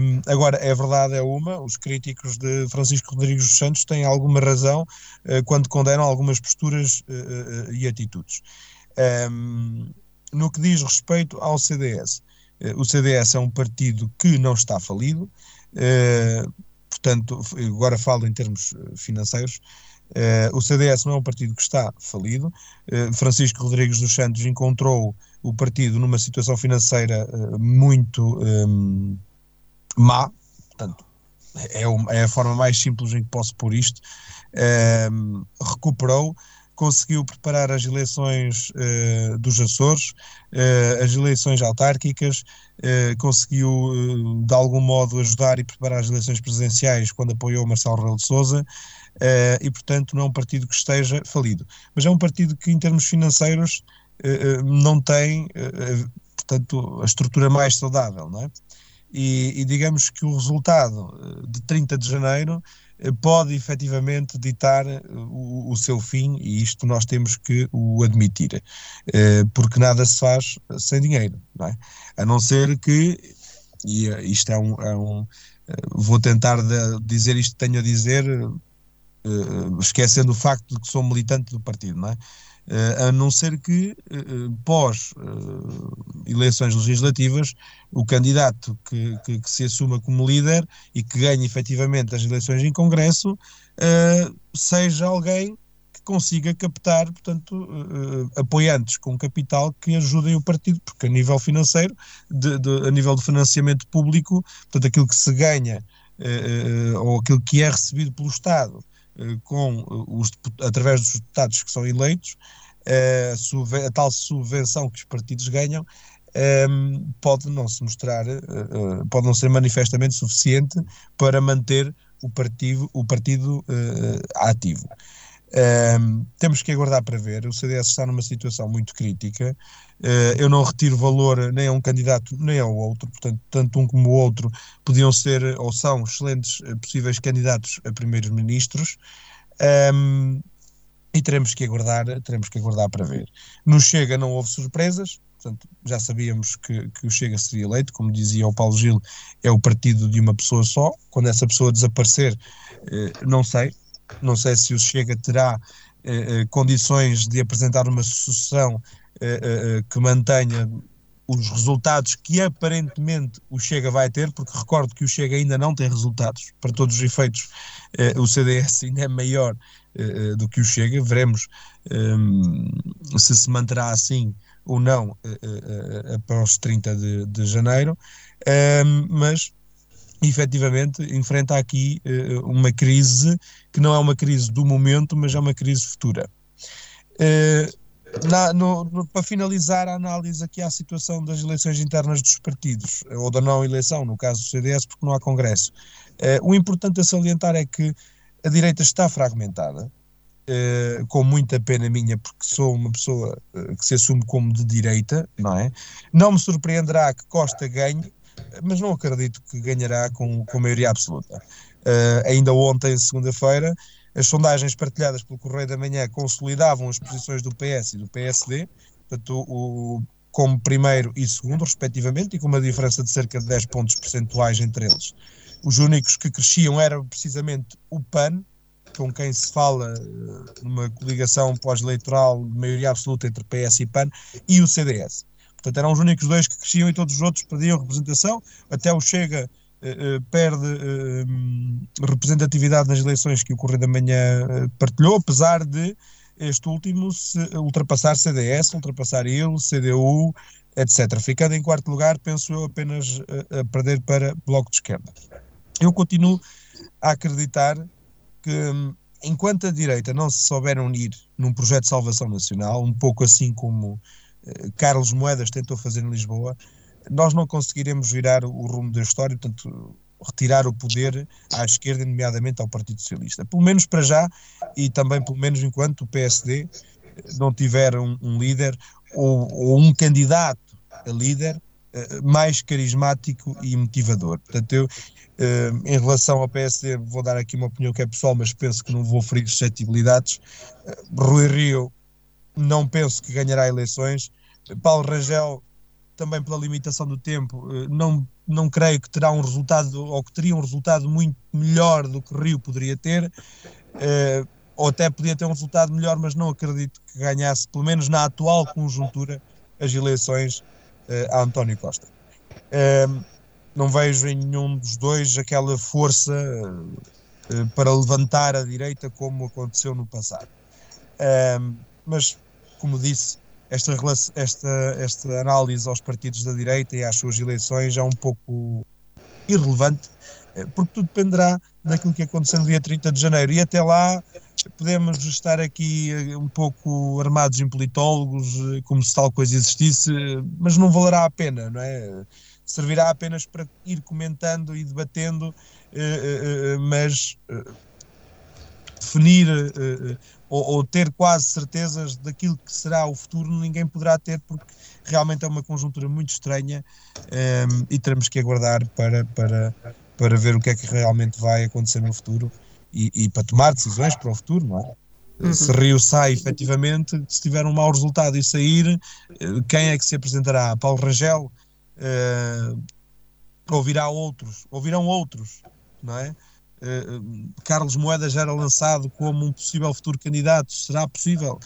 Speaker 5: Um, agora, é verdade, é uma, os críticos de Francisco Rodrigues dos Santos têm alguma razão uh, quando condenam algumas posturas uh, uh, e atitudes. Um, no que diz respeito ao CDS, o CDS é um partido que não está falido, portanto, agora falo em termos financeiros, o CDS não é um partido que está falido. Uh, Francisco Rodrigues dos Santos encontrou o partido numa situação financeira uh, muito um, má, portanto, é, uma, é, a forma mais simples em que posso pôr isto. Um, recuperou, conseguiu preparar as eleições dos Açores, as eleições autárquicas, conseguiu de algum modo ajudar e preparar as eleições presidenciais quando apoiou Marcelo Rebelo de Souza uh, e, portanto, não é um partido que esteja falido. Mas é um partido que, em termos financeiros, uh, não tem, portanto, a estrutura mais saudável, não é? E, e, digamos que o resultado de 30 de janeiro pode efetivamente ditar o, o, seu fim e isto nós temos que o admitir, porque nada se faz sem dinheiro, não é? A não ser que, e isto é um, é um vou tentar dizer isto que tenho a dizer, esquecendo o facto de que sou militante do partido, não é? Uh, a não ser que, uh, pós eleições legislativas, o candidato que, que, que, se assuma como líder e que ganhe efetivamente as eleições em Congresso seja alguém que consiga captar, portanto, apoiantes com capital que ajudem o partido, porque a nível financeiro, de, de, a nível de financiamento público, portanto, aquilo que se ganha ou aquilo que é recebido pelo Estado eh, com eh, os, através dos deputados que são eleitos, eh, a, a tal subvenção que os partidos ganham pode não se mostrar, pode não ser manifestamente suficiente para manter o partido, o partido ativo. Temos que aguardar para ver. O CDS está numa situação muito crítica. Uh, eu não retiro valor nem a um candidato nem ao outro, portanto, tanto um como o outro podiam ser ou são excelentes uh, possíveis candidatos a primeiros ministros. Um, e teremos que aguardar, teremos que aguardar para ver. No Chega não houve surpresas, portanto, já sabíamos que, que o Chega seria eleito, como dizia o Paulo Gil, é o partido de uma pessoa só. Quando essa pessoa desaparecer, eh, não sei, não sei se o Chega terá eh, eh, condições de apresentar uma sucessão eh, eh, eh, que mantenha os resultados que aparentemente o Chega vai ter, porque recordo que o Chega ainda não tem resultados, para todos os efeitos, o CDS ainda é maior do que o Chega, veremos se se manterá assim ou não após 30 de, de janeiro, mas efetivamente enfrenta aqui uh, uma crise que não é uma crise do momento, mas é uma crise futura. Uh, na, no, para finalizar a análise aqui à situação das eleições internas dos partidos, ou da não eleição, no caso do CDS, porque não há Congresso. O importante a salientar é que a direita está fragmentada, uh, com muita pena minha, porque sou uma pessoa uh, que se assume como de direita, não é? Não me surpreenderá que Costa ganhe, mas não acredito que ganhará com, com maioria absoluta. Uh, ainda ontem, segunda-feira, as sondagens partilhadas pelo Correio da Manhã consolidavam as posições do PS e do PSD, portanto, o, como primeiro e segundo, respectivamente, e com uma diferença de cerca de 10 pontos percentuais entre eles. Os únicos que cresciam eram precisamente o PAN, com quem se fala eh, numa coligação pós-eleitoral de maioria absoluta entre PS e PAN, e o CDS. Portanto, eram os únicos dois que cresciam e todos os outros perdiam representação. Até o Chega uh, perde uh, representatividade nas eleições que o Correio da Manhã partilhou, apesar de este último se ultrapassar CDS, ultrapassar ele, CDU, etc. Ficando em quarto lugar, penso eu apenas a perder para Bloco de Esquerda. Eu continuo a acreditar que hum, enquanto a direita não se souber unir num projeto de salvação nacional, um pouco assim como Carlos Moedas tentou fazer em Lisboa, nós não conseguiremos virar o rumo da história, portanto, retirar o poder à esquerda, nomeadamente ao Partido Socialista. Pelo menos para já, e também pelo menos enquanto o PSD não tiver um, um líder ou, ou, um candidato a líder uh, mais carismático e motivador. Portanto, eu, uh, em relação ao PSD, vou dar aqui uma opinião que é pessoal, mas penso que não vou ferir suscetibilidades. Uh, Rui Rio não penso que ganhará eleições. Paulo Rangel, também pela limitação do tempo, eh, não, não creio que terá um resultado, ou que teria um resultado muito melhor do que Rio poderia ter, eh, ou até podia ter um resultado melhor, mas não acredito que ganhasse, pelo menos na atual conjuntura, as eleições eh, a António Costa. não vejo em nenhum dos dois aquela força para levantar a direita como aconteceu no passado. mas como disse, esta, esta, esta análise aos partidos da direita e às suas eleições é um pouco irrelevante, eh, porque tudo dependerá daquilo que acontecer no dia 30 de janeiro. E até lá podemos estar aqui eh, um pouco armados em politólogos, eh, como se tal coisa existisse, mas não valerá a pena, não é? Servirá apenas para ir comentando e debatendo, mas definir ou, ou, ter quase certezas daquilo que será o futuro, ninguém poderá ter, porque realmente é uma conjuntura muito estranha um, ehm, e teremos que aguardar para, para, para ver o que é que realmente vai acontecer no futuro e, e para tomar decisões para o futuro, não é? Uhum. Se Rio sai efetivamente, se tiver um mau resultado e sair, eh, quem é que se apresentará? Paulo Rangel? Uh, ouvirá outros, ouvirão outros, não é? Uh, Carlos Moedas já era lançado como um possível futuro candidato, será possível?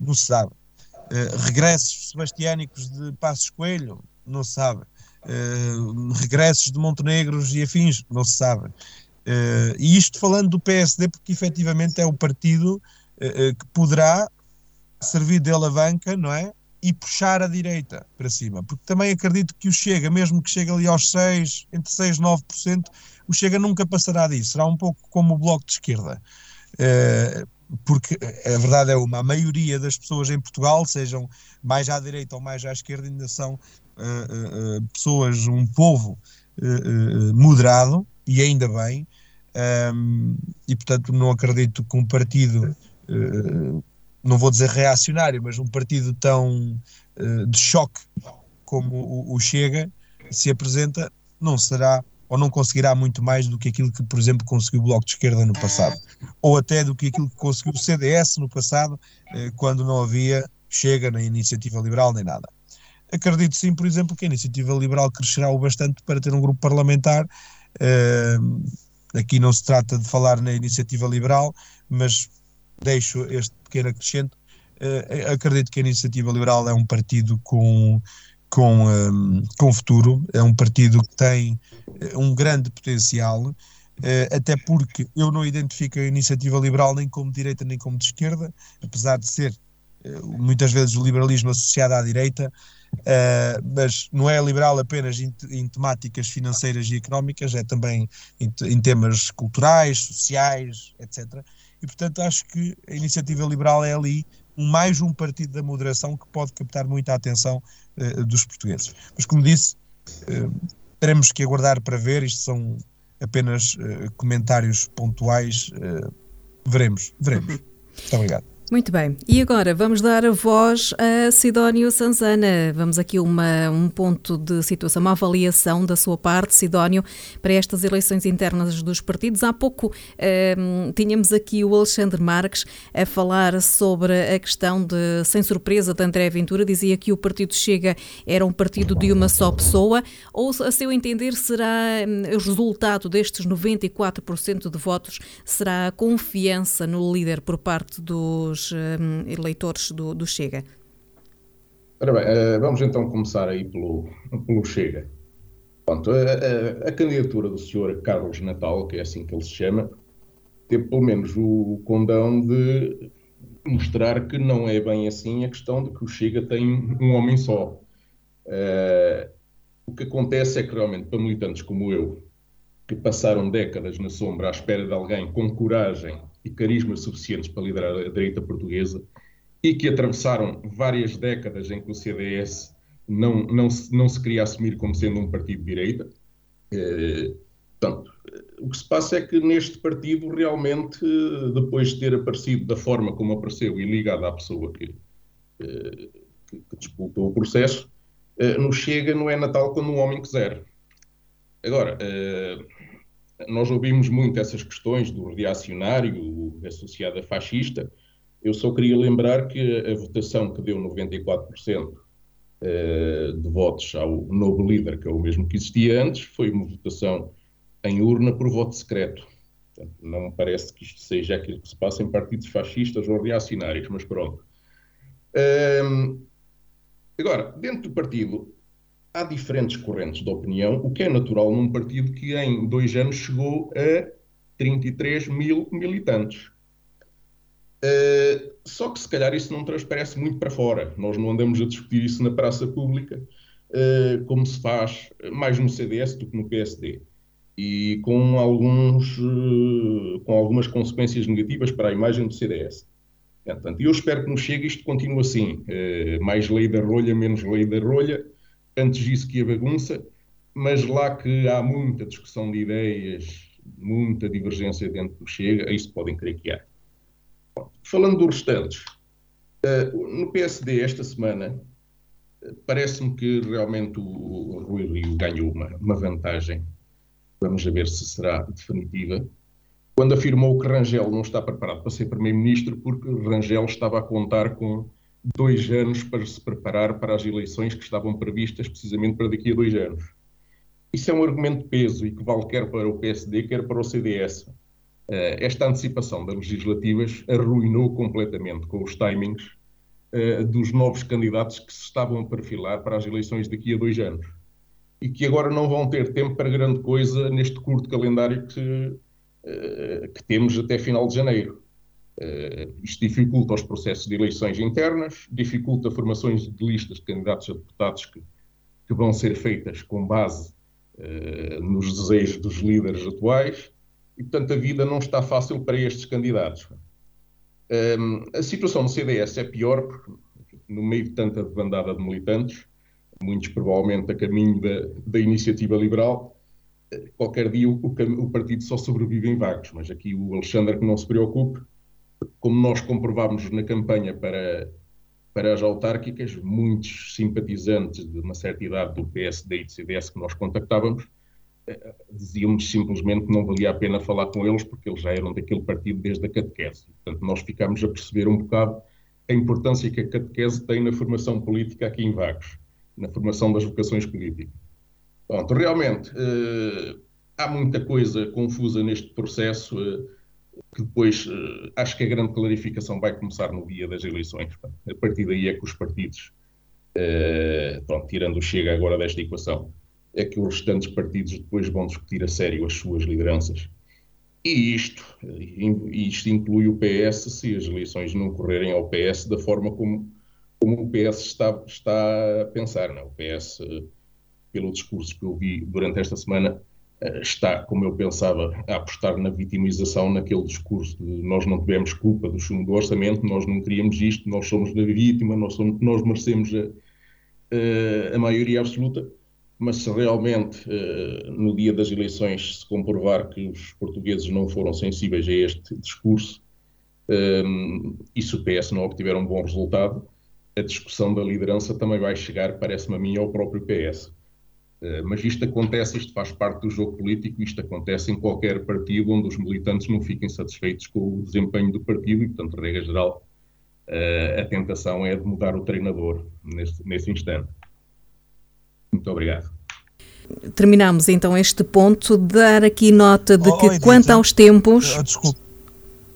Speaker 5: Não se sabe. Uh, regressos sebastiânicos de Passos Coelho, não se sabe. Uh, regressos de Montenegros e afins, não se sabe. E isto falando do PSD, porque efetivamente é o partido que poderá servir de alavanca, não é? E puxar a direita para cima, porque também acredito que o Chega, mesmo que chegue ali aos 6, entre 6 e 9%, o Chega nunca passará disso, será um pouco como o Bloco de Esquerda. Uh, porque a verdade é uma, a maioria das pessoas em Portugal, sejam mais à direita ou mais à esquerda, ainda são uh, uh, pessoas, um povo moderado, e ainda bem, um, e portanto não acredito que um partido, não vou dizer reacionário, mas um partido tão de choque como o, o Chega se apresenta, não será ou não conseguirá muito mais do que aquilo que, por exemplo, conseguiu o Bloco de Esquerda no passado, ou até do que aquilo que conseguiu o CDS no passado, eh, quando não havia Chega na Iniciativa Liberal nem nada. Acredito sim, por exemplo, que a Iniciativa Liberal crescerá o bastante para ter um grupo parlamentar. Eh, aqui não se trata de falar na Iniciativa Liberal, mas deixo este pequeno acrescente. Eh, acredito que a Iniciativa Liberal é um partido com com, um, com futuro, é um partido que tem eh, um grande potencial, Uh, até porque eu não identifico a iniciativa liberal nem como direita nem como de esquerda, apesar de ser uh, muitas vezes o liberalismo associado à direita, uh, mas não é liberal apenas em, em, temáticas financeiras e económicas, é também em, em, temas culturais, sociais, etc. E portanto acho que a iniciativa liberal é ali mais um partido da moderação que pode captar muita atenção dos portugueses. Mas como disse, teremos que aguardar para ver, isto são apenas uh, comentários pontuais. Veremos, veremos. Muito obrigado.
Speaker 2: Muito bem, e agora vamos dar a voz a Sidónio Sanzana. Vamos aqui uma, um ponto de situação, uma avaliação da sua parte, Sidónio, para estas eleições internas dos partidos. Há pouco eh, tínhamos aqui o Alexandre Marques a falar sobre a questão de, sem surpresa, de André Ventura, dizia que o Partido Chega era um partido de uma só pessoa, ou a seu entender será hum, o resultado destes 94% de votos, será a confiança no líder por parte dos dos um, eleitores do, do Chega?
Speaker 6: Ora bem, uh, vamos então começar aí pelo, pelo Chega. Pronto, a, a, a, candidatura do senhor Carlos Natal, que é assim que ele se chama, teve pelo menos o condão de mostrar que não é bem assim a questão de que o Chega tem um homem só. Uh, o que acontece é que realmente para militantes como eu, que passaram décadas na sombra à espera de alguém com coragem e carisma suficientes para liderar a direita portuguesa e que atravessaram várias décadas em que o CDS não, não, se, não se queria assumir como sendo um partido de direita. Eh, portanto, o que se passa é que neste partido, realmente, depois de ter aparecido da forma como apareceu e ligado à pessoa que, eh, que, que disputou o processo, eh, no Chega não é Natal quando um homem quiser. Agora, nós ouvimos muito essas questões do reacionário associado a fascista. Eu só queria lembrar que a votação que deu 94% eh, de votos ao novo líder, que é o mesmo que existia antes, foi uma votação em urna por voto secreto. Portanto, não parece que isto seja aquilo que se passa em partidos fascistas ou reacionários, mas pronto. Um, agora, dentro do partido, há diferentes correntes de opinião, o que é natural num partido que em dois anos chegou a 33 mil militantes. Uh, só que se calhar isso não transparece muito para fora. Nós não andamos a discutir isso na praça pública, uh, como se faz mais no CDS do que no PSD. E com, alguns, uh, com algumas consequências negativas para a imagem do CDS. Portanto, eu espero que nos chegue isto continue assim. mais lei da rolha, menos lei da rolha antes disso que a bagunça, mas lá que há muita discussão de ideias, muita divergência dentro do Chega, isso podem crer que há. Falando dos restantes, uh, no PSD esta semana, parece-me que realmente o, o Rui Rio ganhou uma, uma vantagem vamos ver se será definitiva, quando afirmou que Rangel não está preparado para ser Primeiro-Ministro porque Rangel estava a contar com dois anos para se preparar para as eleições que estavam previstas precisamente para daqui a dois anos. Isso é um argumento de peso e que vale quer para o PSD, quer para o CDS. Eh, esta antecipação das legislativas arruinou completamente com os timings eh, dos novos candidatos que se estavam a perfilar para as eleições daqui a dois anos e que agora não vão ter tempo para grande coisa neste curto calendário que, eh, que temos até final de janeiro. Uh, isto dificulta os processos de eleições internas, dificulta formações de listas de candidatos a deputados que, que vão ser feitas com base uh, nos desejos dos líderes atuais, e portanto a vida não está fácil para estes candidatos. Um, a situação no CDS é pior porque, no meio de tanta bandada de militantes, muitos provavelmente a caminho da, da iniciativa liberal, eh, qualquer dia o, o, partido só sobrevive em vagos, mas aqui o Alexandre que não se preocupe, como nós comprovámos na campanha para, para as autárquicas, muitos simpatizantes de uma certa idade do PSD e do CDS que nós contactávamos eh, diziam-nos simplesmente que não valia a pena falar com eles porque eles já eram daquele partido desde a catequese. Portanto, nós ficámos a perceber um bocado a importância que a catequese tem na formação política aqui em Vagos, na formação das vocações políticas. Pronto, realmente, eh, há muita coisa confusa neste processo. Eh, que depois uh, acho que a grande clarificação vai começar no dia das eleições. A partir daí é que os partidos, uh, pronto, tirando o Chega agora desta equação, é que os restantes partidos depois vão discutir a sério as suas lideranças. E isto, isto inclui o PS se as eleições não correrem ao PS da forma como, como o PS está, está a pensar. Não? É? O PS, eh, pelo discurso que eu vi durante esta semana, eh, está, como eu pensava, a apostar na vitimização, naquele discurso de nós não tivemos culpa do chumbo do orçamento, nós não queríamos isto, nós somos da vítima, nós, somos, nós merecemos a, a, maioria absoluta, mas se realmente eh, no dia das eleições se comprovar que os portugueses não foram sensíveis a este discurso eh, e se o PS não obtiver um bom resultado, a discussão da liderança também vai chegar, parece-me a mim, ao próprio PS. Eh, mas isto acontece, isto faz parte do jogo político, isto acontece em qualquer partido onde os militantes não fiquem satisfeitos com o desempenho do partido e, portanto, regra geral, eh, a tentação é de mudar o treinador nesse, nesse instante. Muito obrigado.
Speaker 2: Terminamos então este ponto, dar aqui nota de oh, que, oh, quanto aos tempos.
Speaker 5: Oh, desculpe,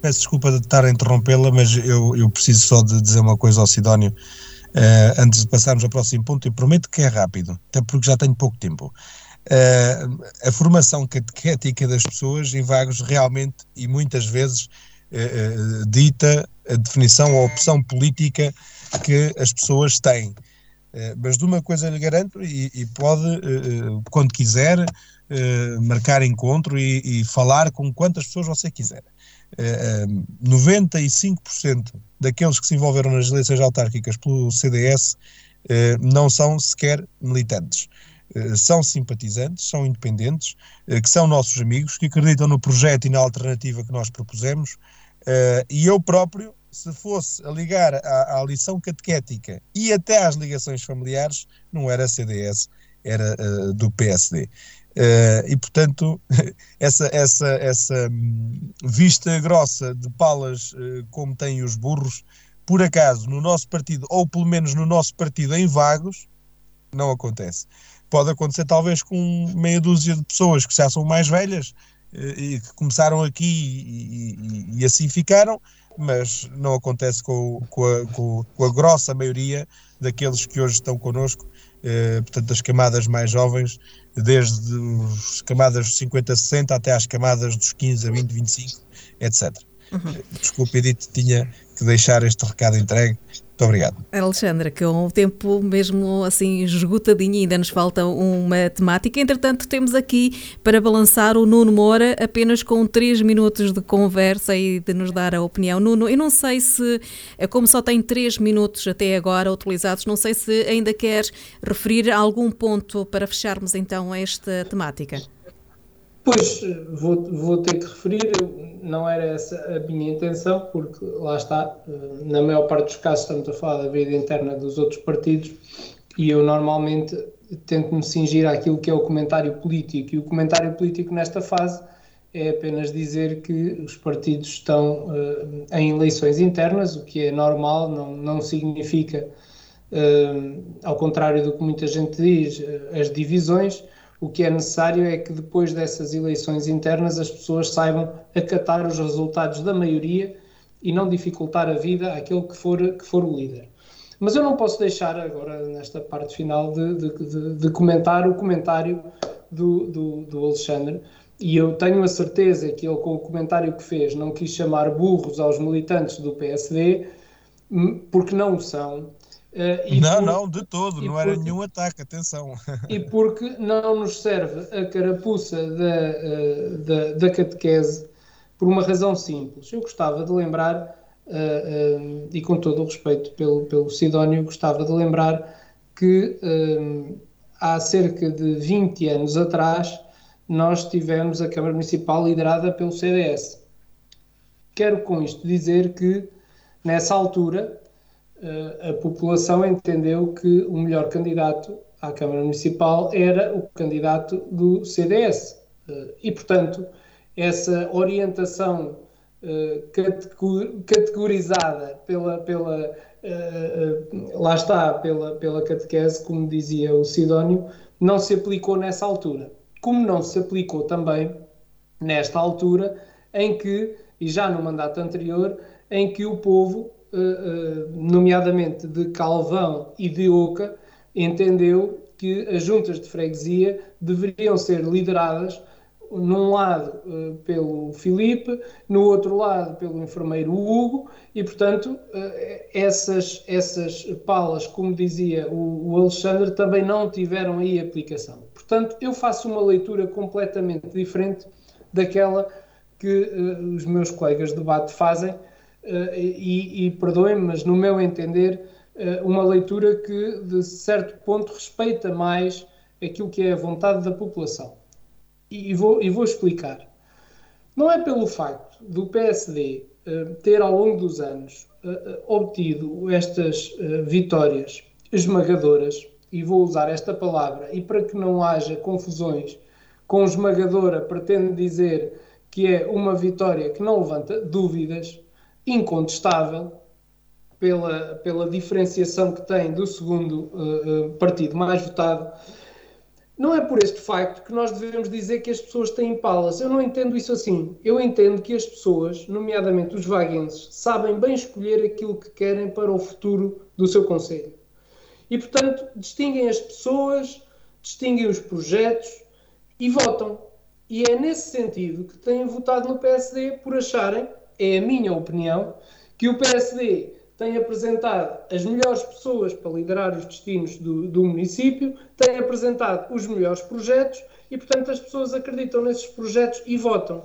Speaker 5: peço desculpa de estar a interrompê-la, mas eu, eu preciso só de dizer uma coisa ao Sidónio. Uh, antes de passarmos ao próximo ponto, e prometo que é rápido, até porque já tenho pouco tempo. Uh, a formação catequética das pessoas em vagos realmente e muitas vezes uh, dita a definição, a opção política que as pessoas têm. mas de uma coisa lhe garanto, e, e pode, quando quiser, marcar encontro e, e falar com quantas pessoas você quiser. 95% daqueles que se envolveram nas eleições autárquicas pelo CDS eh, não são sequer militantes. Eh, são simpatizantes, são independentes, eh, que são nossos amigos, que acreditam no projeto e na alternativa que nós propusemos. E eu próprio, se fosse a ligar à, à lição catequética e até às ligações familiares, não era CDS, era do PSD. Uh, e portanto, essa, essa, essa hum, vista grossa de palas uh, como têm os burros, por acaso no nosso partido, ou pelo menos no nosso partido em vagos, não acontece. Pode acontecer talvez com meia dúzia de pessoas que já são mais velhas uh, e que começaram aqui e, e, e, assim ficaram, mas não acontece com, com, a, com, com a grossa maioria daqueles que hoje estão connosco portanto, das camadas mais jovens, desde as camadas dos 50 a 60 até às camadas dos 15 a 20, 25, etc. Uhum. Desculpe, Edith, tinha que deixar este recado entregue. Muito obrigado.
Speaker 2: Alexandra, que o tempo mesmo assim esgotadinho, ainda nos falta uma temática. Entretanto, temos aqui para balançar o Nuno Moura apenas com 3 minutos de conversa e de nos dar a opinião. Nuno, eu não sei se, é como só tem 3 minutos até agora utilizados, não sei se ainda queres referir algum ponto para fecharmos então esta temática.
Speaker 4: Pois, vou, vou ter que referir, não era essa a minha intenção, porque lá está, na maior parte dos casos estamos a falar da vida interna dos outros partidos e eu normalmente tento-me cingir àquilo que é o comentário político, e o comentário político nesta fase é apenas dizer que os partidos estão uh, em eleições internas, o que é normal, não, não significa, uh, ao contrário do que muita gente diz, as divisões. O que é necessário é que depois dessas eleições internas as pessoas saibam acatar os resultados da maioria e não dificultar a vida àquele que for, que for o líder. Mas eu não posso deixar agora, nesta parte final, de, de, de, de comentar o comentário do, do, do Alexandre, e eu tenho a certeza que ele, com o comentário que fez, não quis chamar burros aos militantes do PSD, hum, porque não o são.
Speaker 5: Uh, não, por, não, de todo, não era nenhum ataque, atenção.
Speaker 4: E porque não nos serve a carapuça da, uh, da, da catequese por uma razão simples. Eu gostava de lembrar, uh, e com todo o respeito pelo, pelo Sidónio, gostava de lembrar que há cerca de 20 anos atrás nós tivemos a Câmara Municipal liderada pelo CDS. Quero com isto dizer que, nessa altura, eh, a população entendeu que o melhor candidato à Câmara Municipal era o candidato do CDS. Eh, e, portanto, essa orientação eh, categorizada pela, pela lá está, pela, pela catequese, como dizia o Sidónio, não se aplicou nessa altura como não se aplicou também nesta altura em que, e já no mandato anterior, em que o povo, eh, eh, nomeadamente de Calvão e de Oca, entendeu que as juntas de freguesia deveriam ser lideradas num lado uh, pelo Filipe, no outro lado pelo enfermeiro Hugo, e portanto essas, essas palas, como dizia o, Alexandre, também não tiveram aí aplicação. Portanto, eu faço uma leitura completamente diferente daquela que os meus colegas de debate fazem, e, e perdoem-me, mas no meu entender, uma leitura que de certo ponto respeita mais aquilo que é a vontade da população. E vou, e vou explicar. Não é pelo facto do PSD eh, ter ao longo dos anos obtido estas vitórias esmagadoras, e vou usar esta palavra, e para que não haja confusões, com esmagadora pretende dizer que é uma vitória que não levanta dúvidas, incontestável, pela, pela diferenciação que tem do segundo partido mais votado não é por este facto que nós devemos dizer que as pessoas têm palas. Eu não entendo isso assim. Eu entendo que as pessoas, nomeadamente os vaguenses, sabem bem escolher aquilo que querem para o futuro do seu Conselho. E, portanto, distinguem as pessoas, distinguem os projetos e votam. E é nesse sentido que têm votado no PSD por acharem, é a minha opinião, que o PSD tem apresentado as melhores pessoas para liderar os destinos do, do, município, tem apresentado os melhores projetos e, portanto, as pessoas acreditam nesses projetos e votam.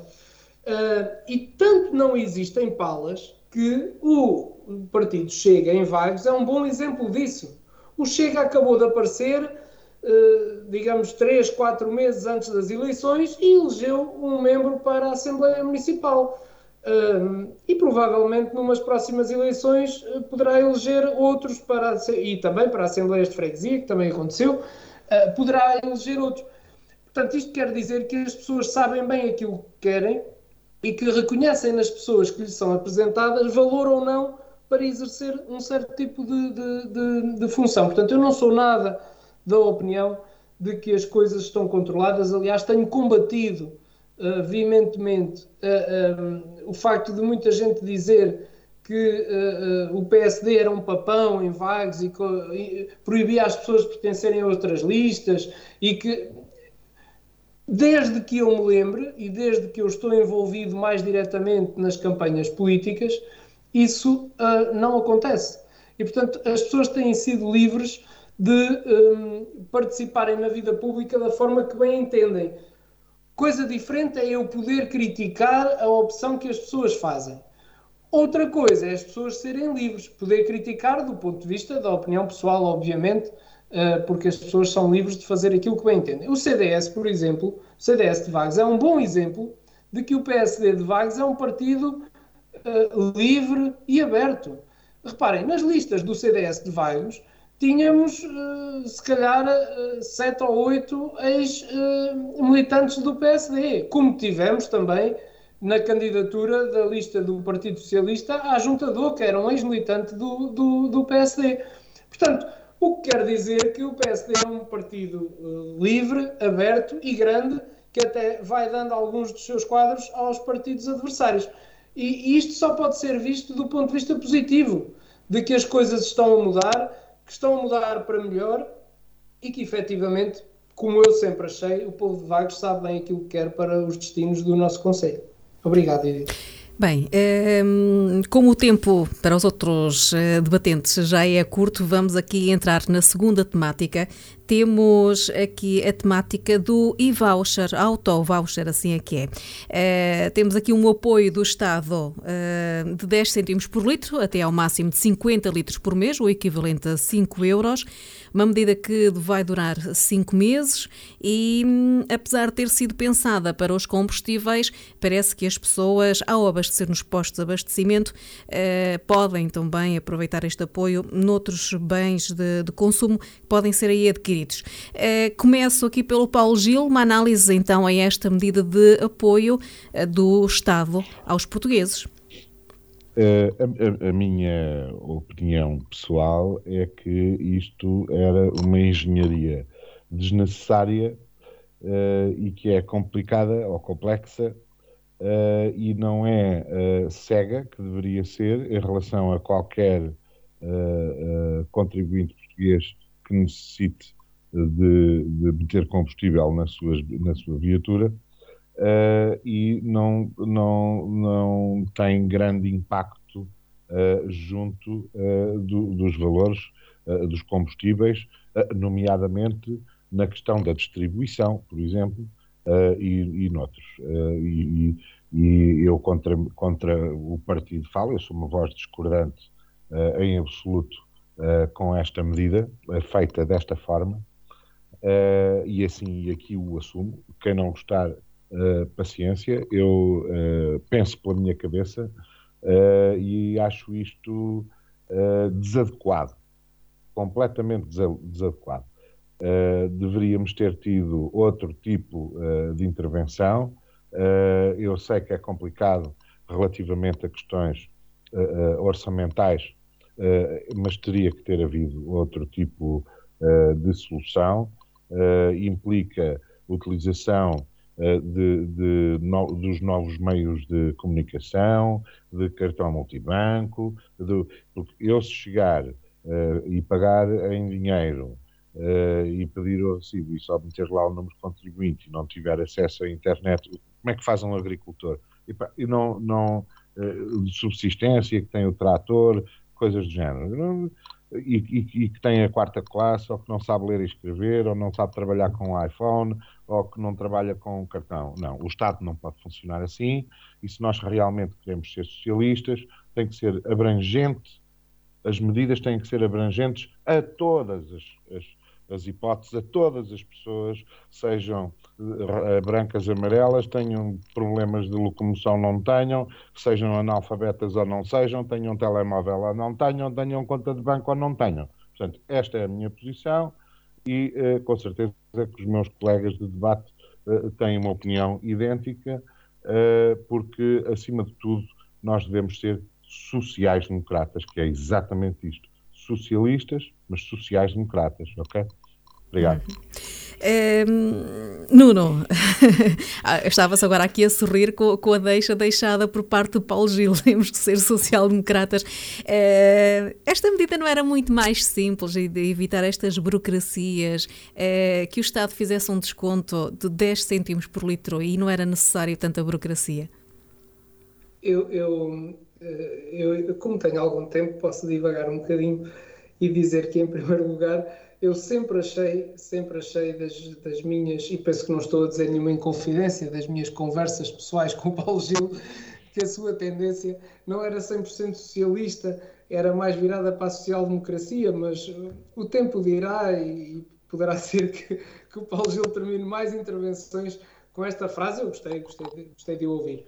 Speaker 4: Uh, e tanto não existem palas que o partido Chega em Vagos é um bom exemplo disso. O Chega acabou de aparecer, uh, digamos, três, quatro meses antes das eleições e elegeu um membro para a Assembleia Municipal e provavelmente numas próximas eleições uh, poderá eleger outros para e também para assembleias de freguesia, que também aconteceu, uh, poderá eleger outros. Portanto, isto quer dizer que as pessoas sabem bem aquilo que querem e que reconhecem nas pessoas que lhes são apresentadas valor ou não para exercer um certo tipo de, de, de, de função. Portanto, eu não sou nada da opinião de que as coisas estão controladas. Aliás, tenho combatido uh, veementemente uh, o facto de muita gente dizer que uh, uh, o PSD era um papão em vagos e, e, proibia as pessoas de pertencerem a outras listas e que desde que eu me lembre e desde que eu estou envolvido mais diretamente nas campanhas políticas isso uh, não acontece. E portanto as pessoas têm sido livres de um, participarem na vida pública da forma que bem entendem Coisa diferente é eu poder criticar a opção que as pessoas fazem. Outra coisa é as pessoas serem livres, poder criticar do ponto de vista da opinião pessoal, obviamente, eh, porque as pessoas são livres de fazer aquilo que bem entendem. O CDS, por exemplo, o CDS de Vagos é um bom exemplo de que o PSD de Vagos é um partido uh, livre e aberto. Reparem, nas listas do CDS de Vagos tínhamos, uh, se calhar, uh, sete ou oito ex-militantes do PSD, como tivemos também na candidatura da lista do Partido Socialista à Junta do que era um ex-militante do, do, do, PSD. Portanto, o que quer dizer que o PSD é um partido uh, livre, aberto e grande, que até vai dando alguns dos seus quadros aos partidos adversários. E, e isto só pode ser visto do ponto de vista positivo, de que as coisas estão a mudar, que estão a mudar para melhor e que efetivamente, como eu sempre achei, o povo de Vagos sabe bem aquilo que quer para os destinos do nosso Conselho. Obrigado, Edith.
Speaker 2: Bem, ehm, como o tempo para os outros eh, debatentes já é curto, vamos aqui entrar na segunda temática. Temos aqui a temática do e-voucher, auto-voucher, assim é que é. Eh, temos aqui um apoio do Estado eh, de 10 cêntimos por litro, até ao máximo de 50 litros por mês, o equivalente a 5 euros. Uma medida que vai durar cinco meses e, hum, apesar de ter sido pensada para os combustíveis, parece que as pessoas, ao abastecer nos postos de abastecimento, eh, podem também aproveitar este apoio noutros bens de, de consumo que podem ser aí adquiridos. Eh, começo aqui pelo Paulo Gil, uma análise então a esta medida de apoio eh, do Estado aos portugueses.
Speaker 3: Uh, a, a, minha opinião pessoal é que isto era uma engenharia desnecessária uh, e que é complicada ou complexa uh, e não é cega, que deveria ser, em relação a qualquer contribuinte português que necessite de, de meter combustível na, suas, na sua viatura uh, e não, não, não tem grande impacto uh, junto uh, do, dos valores dos combustíveis, nomeadamente na questão da distribuição, por exemplo, e, e noutros. E, e, eu contra, contra o partido falo, eu sou uma voz discordante em absoluto com esta medida, feita desta forma, e assim aqui o assumo. Quem não gostar uh, paciência, eu uh, penso pela minha cabeça uh, e acho isto desadequado, completamente desadequado. deveríamos ter tido outro tipo de intervenção. eu sei que é complicado relativamente a questões orçamentais, mas teria que ter havido outro tipo de solução. Implica utilização eh, de, de no, dos novos meios de comunicação, de cartão multibanco, de, porque eu se chegar uh, e pagar em dinheiro uh, e pedir o recibo e só meter lá o número de contribuinte e não tiver acesso à internet, como é que faz um agricultor? E, pá, e não, não uh, de subsistência, que tem o trator, coisas do género. Não, e, e, e, que tem a quarta classe, ou que não sabe ler e escrever, ou não sabe trabalhar com o iPhone, ou que não trabalha com cartão. Não, o Estado não pode funcionar assim, e se nós realmente queremos ser socialistas, tem que ser abrangente, as medidas têm que ser abrangentes a todas as, as, as hipóteses, a todas as pessoas, sejam uh, brancas, amarelas, tenham problemas de locomoção, não tenham, sejam analfabetas ou não sejam, tenham telemóvel ou não tenham, tenham conta de banco ou não tenham. Portanto, esta é a minha posição e uh, com certeza que os meus colegas de debate uh, têm uma opinião idêntica, porque, acima de tudo, nós devemos ser sociais-democratas, que é exatamente isto. Socialistas, mas sociais-democratas, ok? Obrigado.
Speaker 2: Uhum. Nuno, ah, estava-se agora aqui a sorrir com, com, a deixa deixada por parte do Paulo Gil, temos que ser social-democratas. Uh, esta medida não era muito mais simples de evitar estas burocracias, uh, que o Estado fizesse um desconto de 10 cêntimos por litro e não era necessário tanta burocracia?
Speaker 4: Eu, eu, eu, como tenho algum tempo, posso divagar um bocadinho e dizer que, em primeiro lugar, eu sempre achei, sempre achei das, das, minhas, e penso que não estou a dizer nenhuma inconfidência, das minhas conversas pessoais com o Paulo Gil, que a sua tendência não era 100% socialista, era mais virada para a social-democracia, mas o tempo dirá e poderá ser que, que, o Paulo Gil termine mais intervenções com esta frase, eu gostei, gostei, gostei de ouvir.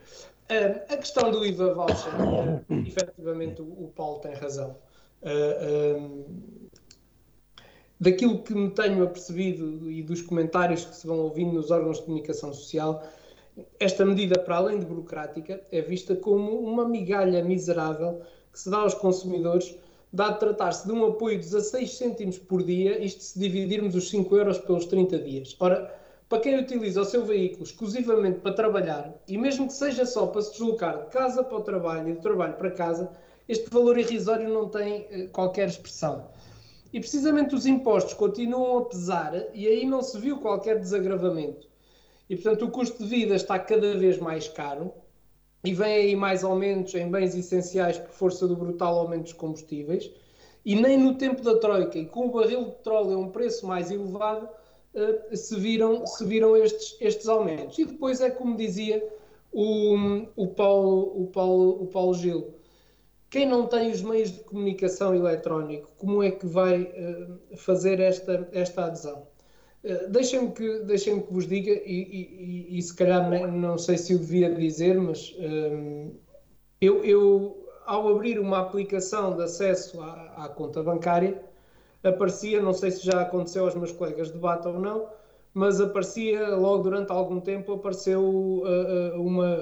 Speaker 4: A questão do IVA voucher, uh, efetivamente o, o Paulo tem razão. Uh, daquilo que me tenho apercebido e dos comentários que se vão ouvindo nos órgãos de comunicação social, esta medida, para além de burocrática, é vista como uma migalha miserável que se dá aos consumidores, dado tratar-se de um apoio de 16 cêntimos por dia, isto se dividirmos os 5 euros pelos 30 dias. Ora, para quem utiliza o seu veículo exclusivamente para trabalhar, e mesmo que seja só para se deslocar de casa para o trabalho e de trabalho para casa, este valor irrisório não tem uh, qualquer expressão. E precisamente os impostos continuam a pesar e aí não se viu qualquer desagravamento. E portanto o custo de vida está cada vez mais caro e vem aí mais aumentos em bens essenciais por força do brutal aumento dos combustíveis. E nem no tempo da Troika e com o barril de petróleo a um preço mais elevado uh, se viram, se viram estes, estes aumentos. E depois é como dizia o, o, Paulo, o, Paulo, o Paulo Gil quem não tem os meios de comunicação eletrónico, como é que vai uh, fazer esta, esta adesão? Uh, Deixem-me que, deixem que vos diga, e, e, e, se calhar não sei se o devia dizer, mas eu, eu, ao abrir uma aplicação de acesso à, à, conta bancária, aparecia, não sei se já aconteceu aos meus colegas de debate ou não, mas aparecia logo durante algum tempo, apareceu uma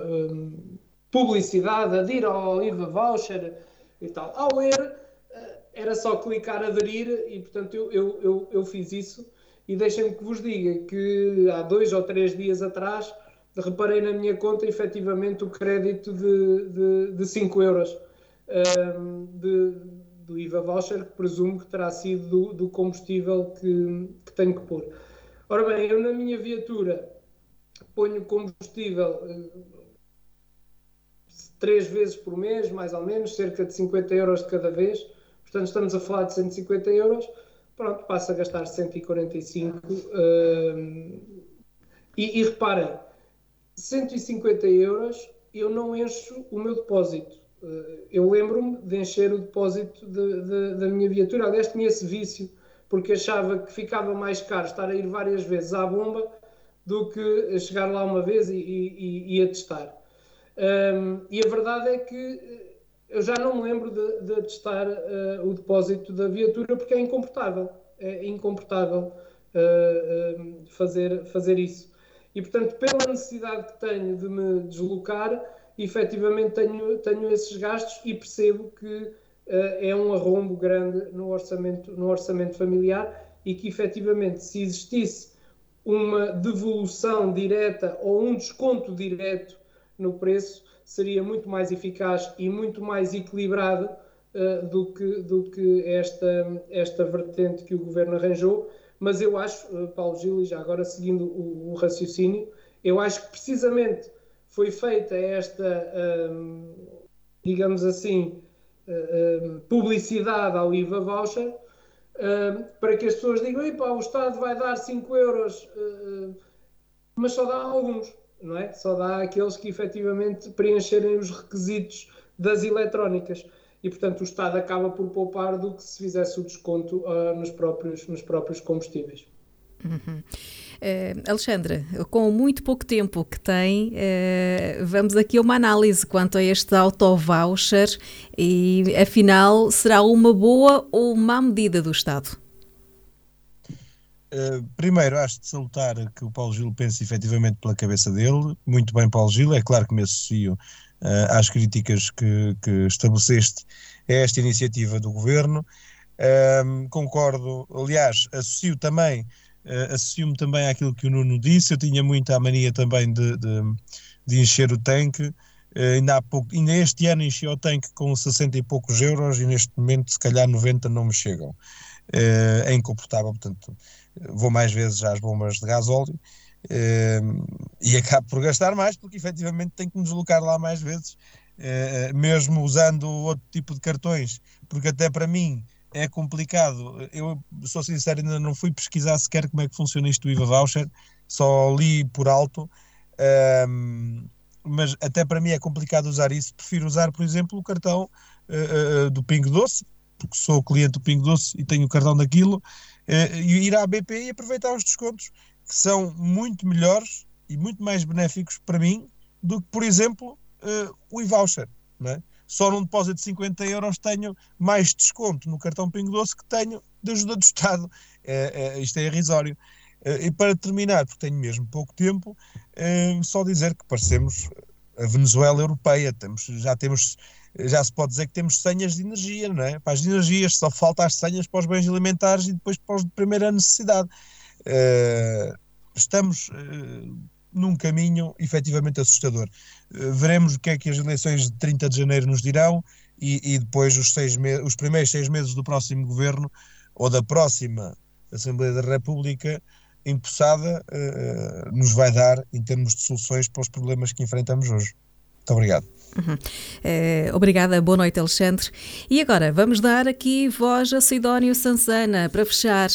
Speaker 4: publicidade, aderir ao IVA voucher e tal. Ao ler, eh, era só clicar aderir e, portanto, eu, eu, eu, eu fiz isso. E deixem-me que vos diga que há dois ou três dias atrás reparei na minha conta efetivamente o crédito de, de, de 5 euros um, de, do IVA voucher, que presumo que terá sido do, do combustível que, que tenho que pôr. Ora bem, eu na minha viatura ponho combustível eh, três vezes por mês, mais ou menos, cerca de 50 euros de cada vez. Portanto, estamos a falar de 150 euros. Pronto, passa a gastar 145. Uh, e, e reparem, 150 euros eu não encho o meu depósito. Uh, eu lembro-me de encher o depósito de, de, da minha viatura. Aliás, tinha esse vício, porque achava que ficava mais caro estar a ir várias vezes à bomba do que chegar lá uma vez e, e, e a testar. Um, e a verdade é que eh, eu já não me lembro de, de testar uh, o depósito da viatura porque é incomportável. É incomportável uh, fazer, fazer isso. E, portanto, pela necessidade que tenho de me deslocar, efetivamente tenho, tenho esses gastos e percebo que uh, é um arrombo grande no orçamento, no orçamento familiar e que, efetivamente, se existisse uma devolução direta ou um desconto direto no preço seria muito mais eficaz e muito mais equilibrado uh, do, que, do que esta, esta vertente que o governo arranjou. Mas eu acho, uh, Paulo Gil, e já agora seguindo o, o, raciocínio, eu acho que precisamente foi feita esta, um, digamos assim, uh, publicidade ao IVA voucher para que as pessoas digam: o Estado vai dar 5 euros, mas só dá alguns não é? Só dá aqueles que efetivamente preencherem os requisitos das eletrónicas. E, portanto, o Estado acaba por poupar do que se fizesse o desconto uh, nos, próprios, nos próprios combustíveis.
Speaker 2: Uhum. Uh, Alexandra, com muito pouco tempo que tem, uh, vamos aqui a uma análise quanto a este auto-voucher e, afinal, será uma boa ou má medida do Estado?
Speaker 5: Eh, primeiro, acho de salutar que o Paulo Gil pense efetivamente pela cabeça dele. Muito bem, Paulo Gil. É claro que me associo uh, às críticas que, que, estabeleceste a esta iniciativa do governo. Uh, concordo, aliás, associo também, uh, associo-me também àquilo que o Nuno disse. Eu tinha muita mania também de, de, de encher o tanque. ainda, há pouco, ainda este ano enchi o tanque com 60 e poucos euros e neste momento, se calhar, 90 não me chegam. é incomportável, portanto vou mais vezes às bombas de gasóleo uh, e acabo por gastar mais porque efetivamente tenho que me deslocar lá mais vezes, uh, mesmo usando outro tipo de cartões, porque até para mim é complicado. Eu sou sincero, ainda não fui pesquisar sequer como é que funciona isto do IVA voucher, só li por alto. Uh, mas até para mim é complicado usar isso. Prefiro usar, por exemplo, o cartão uh, uh, do Pingo Doce, porque sou cliente do Pingo Doce e tenho o cartão daquilo, uh, ir à BP e aproveitar os descontos, que são muito melhores e muito mais benéficos para mim do que, por exemplo, o e-voucher. É? Só num depósito de 50 euros tenho mais desconto no cartão Pingo Doce que tenho de ajuda do Estado. É, é, isto é irrisório. E para terminar, porque tenho mesmo pouco tempo, só dizer que parecemos a Venezuela europeia. Temos, já temos, já se pode dizer que temos senhas de energia, não é? Para as energias, só falta as senhas para os bens alimentares e depois para os de primeira necessidade. Uh, estamos uh, num caminho efetivamente assustador. Uh, veremos o que é que as eleições de 30 de janeiro nos dirão e, e depois os, seis os primeiros seis meses do próximo governo ou da próxima Assembleia da República empossada uh, nos vai dar em termos de soluções para os problemas que enfrentamos hoje. Muito obrigado.
Speaker 2: Uhum. É, obrigada, boa noite, Alexandre. E agora vamos dar aqui voz a Sidónio Sansana para fechar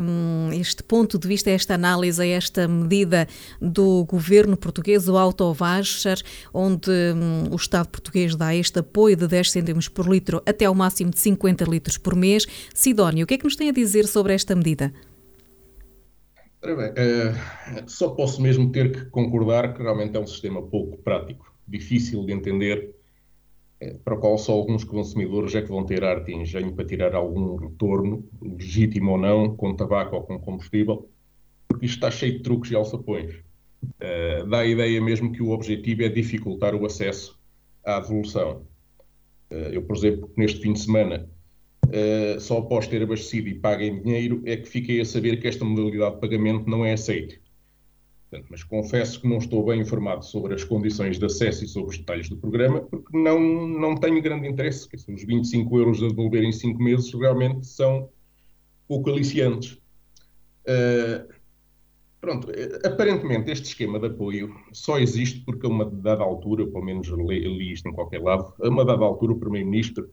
Speaker 2: um, este ponto de vista, esta análise, esta medida do governo português, o auto-voucher, onde um, o Estado português dá este apoio de 10 cêntimos por litro até ao máximo de 50 litros por mês. Sidónio, o que é que nos tem a dizer sobre esta medida?
Speaker 6: Ora bem, uh, só posso mesmo ter que concordar que realmente é um sistema pouco prático, difícil de entender, uh, para o qual só alguns consumidores é que vão ter arte e engenho para tirar algum retorno, legítimo ou não, com tabaco ou com combustível, porque isto está cheio de truques e alçapões. Uh, dá a ideia mesmo que o objetivo é dificultar o acesso à devolução. eu, por exemplo, neste fim de semana uh, só após ter abastecido e pago em dinheiro é que fiquei a saber que esta modalidade de pagamento não é aceita. Mas confesso que não estou bem informado sobre as condições de acesso e sobre os detalhes do programa, porque não, não tenho grande interesse. Os 25 euros a devolver em 5 meses realmente são pouco aliciantes. Uh, pronto, aparentemente este esquema de apoio só existe porque a uma dada altura, pelo menos li, isto em qualquer lado, a uma dada altura o Primeiro-Ministro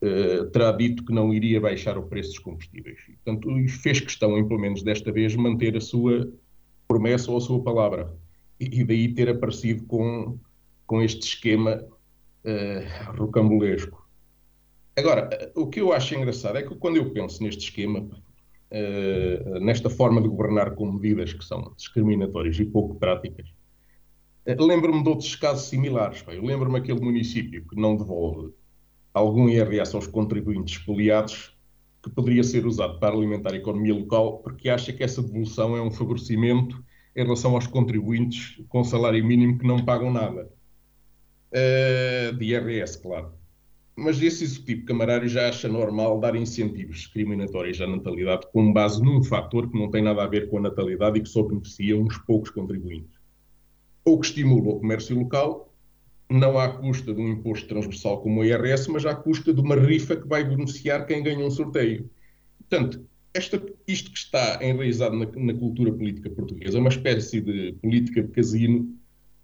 Speaker 6: eh, terá dito que não iria baixar o preço dos combustíveis. Portanto, fez questão, em, pelo menos desta vez, manter a sua promessa ou a sua palavra. E, daí ter aparecido com, com este esquema uh, rocambolesco. Agora, o que eu acho engraçado é que quando eu penso neste esquema, uh, nesta forma de governar com medidas que são discriminatórias e pouco práticas, uh, lembro-me de outros casos similares. Eu lembro-me aquele município que não devolve algum IRS aos contribuintes expoliados que poderia ser usado para alimentar a economia local, porque acha que essa devolução é um favorecimento em relação aos contribuintes com salário mínimo que não pagam nada. Uh, de IRS, claro. Mas esse executivo camarário já acha normal dar incentivos discriminatórios à natalidade com base num fator que não tem nada a ver com a natalidade e que só beneficia uns poucos contribuintes. Ou que estimula o comércio local, não à custa de um imposto transversal como o IRS, mas à custa de uma rifa que vai beneficiar quem ganha um sorteio. Portanto, esta, isto que está enraizado na, na, cultura política portuguesa é uma espécie de política de casino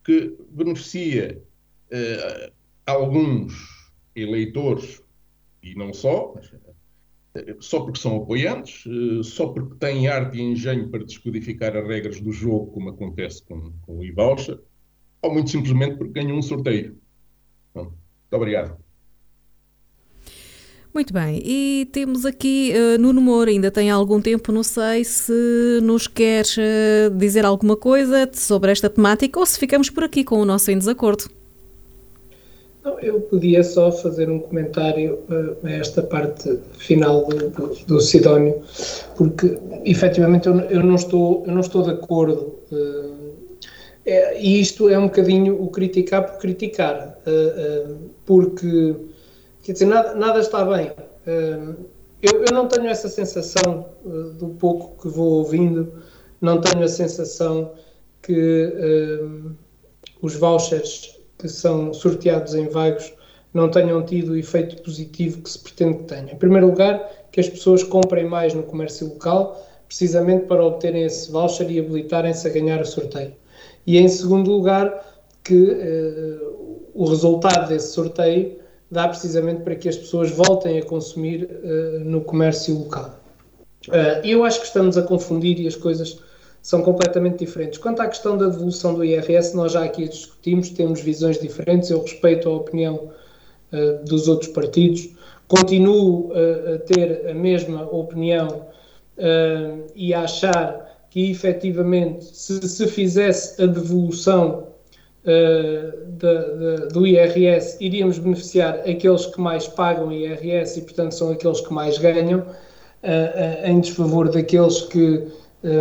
Speaker 6: que beneficia uh, alguns eleitores, e não só, mas, uh, só porque são apoiantes, uh, só porque têm arte e engenho para descodificar as regras do jogo, como acontece com, com o e-voucher, ou muito simplesmente porque ganham um sorteio. Bom, muito obrigado.
Speaker 2: Muito bem, e temos aqui uh, Nuno Moura, ainda tem algum tempo, não sei se nos quer uh, dizer alguma coisa sobre esta temática ou se ficamos por aqui com o nosso em desacordo.
Speaker 4: Não, eu podia só fazer um comentário uh, a esta parte final do, do, do Sidónio, porque efetivamente eu, eu, não estou, eu não estou de acordo uh, é, e isto é um bocadinho o criticar por criticar, uh, uh, porque, quer dizer, nada, nada está bem. Uh, eu, eu, não tenho essa sensação, do pouco que vou ouvindo, não tenho a sensação que os vouchers que são sorteados em vagos não tenham tido o efeito positivo que se pretende que tenham. Em primeiro lugar, que as pessoas comprem mais no comércio local, precisamente para obterem esse voucher e habilitarem-se a ganhar o sorteio e em segundo lugar que uh, o resultado desse sorteio dá precisamente para que as pessoas voltem a consumir uh, no comércio local. Uh, eu acho que estamos a confundir e as coisas são completamente diferentes. Quanto à questão da devolução do IRS, nós já aqui discutimos, temos visões diferentes, eu respeito a opinião uh, dos outros partidos, continuo uh, a ter a mesma opinião uh, e a achar que efetivamente se se fizesse a devolução uh, do IRS, iríamos beneficiar aqueles que mais pagam IRS e, portanto, são aqueles que mais ganham. em desfavor daqueles que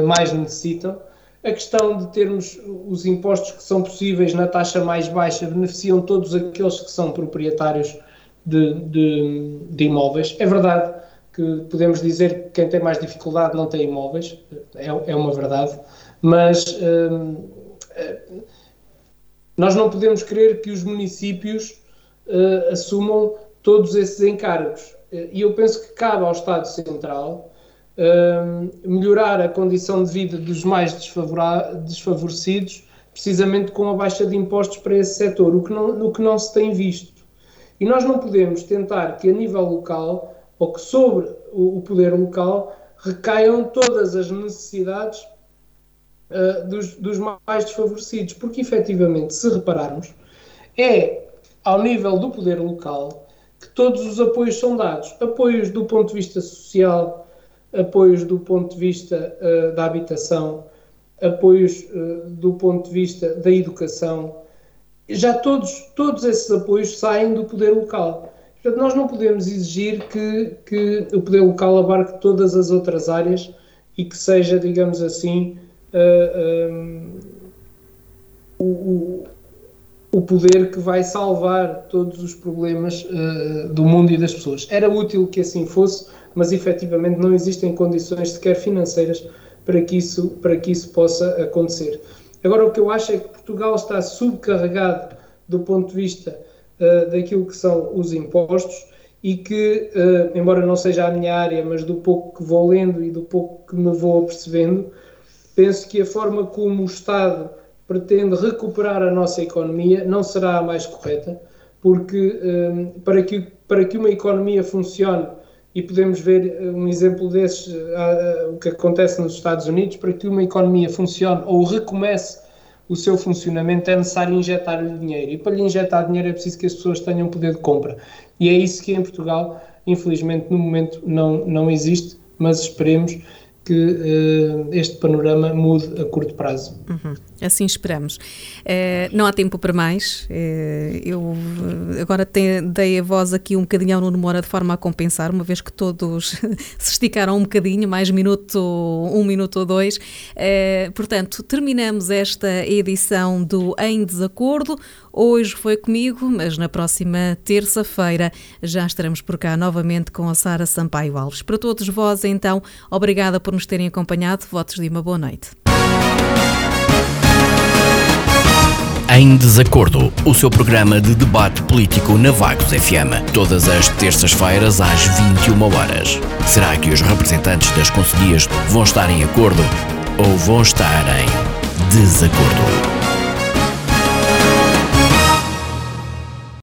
Speaker 4: mais necessitam. A questão de termos os impostos que são possíveis na taxa mais baixa beneficiam todos aqueles que são proprietários de, de, de imóveis. É verdade que podemos dizer que quem tem mais dificuldade não tem imóveis, é, é uma verdade, mas hum, eh, nós não podemos querer que os municípios uh, assumam todos esses encargos. E eu penso que cabe ao Estado Central uh, melhorar a condição de vida dos mais desfavorecidos, precisamente com a baixa de impostos para esse setor, o que não, no que não se tem visto. E nós não podemos tentar que a nível local, ou que sobre o, poder local, recaiam todas as necessidades uh, dos, dos mais desfavorecidos, porque efetivamente, se repararmos, é ao nível do poder local que todos os apoios são dados. Apoios do ponto de vista social, apoios do ponto de vista uh, da habitação, apoios uh, do ponto de vista da educação. Já todos, todos esses apoios saem do poder local. Portanto, nós não podemos exigir que, que o poder local abarque todas as outras áreas e que seja, digamos assim, uh, um, o, o poder que vai salvar todos os problemas uh, do mundo e das pessoas. Era útil que assim fosse, mas efetivamente não existem condições sequer financeiras para que isso, para que isso possa acontecer. Agora, o que eu acho é que Portugal está subcarregado do ponto de vista uh, daquilo que são os impostos e que, uh, embora não seja a minha área, mas do pouco que vou lendo e do pouco que me vou apercebendo, penso que a forma como o Estado pretende recuperar a nossa economia não será a mais correta, porque um, para, que, para que uma economia funcione, e podemos ver um exemplo desses, uh, uh, o que acontece nos Estados Unidos, para que uma economia funcione ou recomece o seu funcionamento é necessário injetar-lhe dinheiro. E para lhe injetar dinheiro é preciso que as pessoas tenham poder de compra. E é isso que em Portugal, infelizmente, no momento não, não existe, mas esperemos que uh, este panorama mude a curto prazo.
Speaker 2: Uhum. Assim esperamos. Uh, não há tempo para mais. Uh, eu agora tenho, dei a voz aqui um bocadinho ao Nuno Moura de forma a compensar, uma vez que todos se esticaram um bocadinho, mais minuto, um minuto ou dois. portanto, terminamos esta edição do Em Desacordo. Hoje foi comigo, mas na próxima terça-feira já estaremos por cá novamente com a Sara Sampaio Alves. Para todos vós, então, obrigada por nos terem acompanhado. Votos de uma boa noite.
Speaker 1: Em Desacordo, o seu programa de debate político na Vagos FM, todas as terças-feiras às 21 horas. Será que os representantes das conselhias vão estar em acordo ou vão estar em desacordo?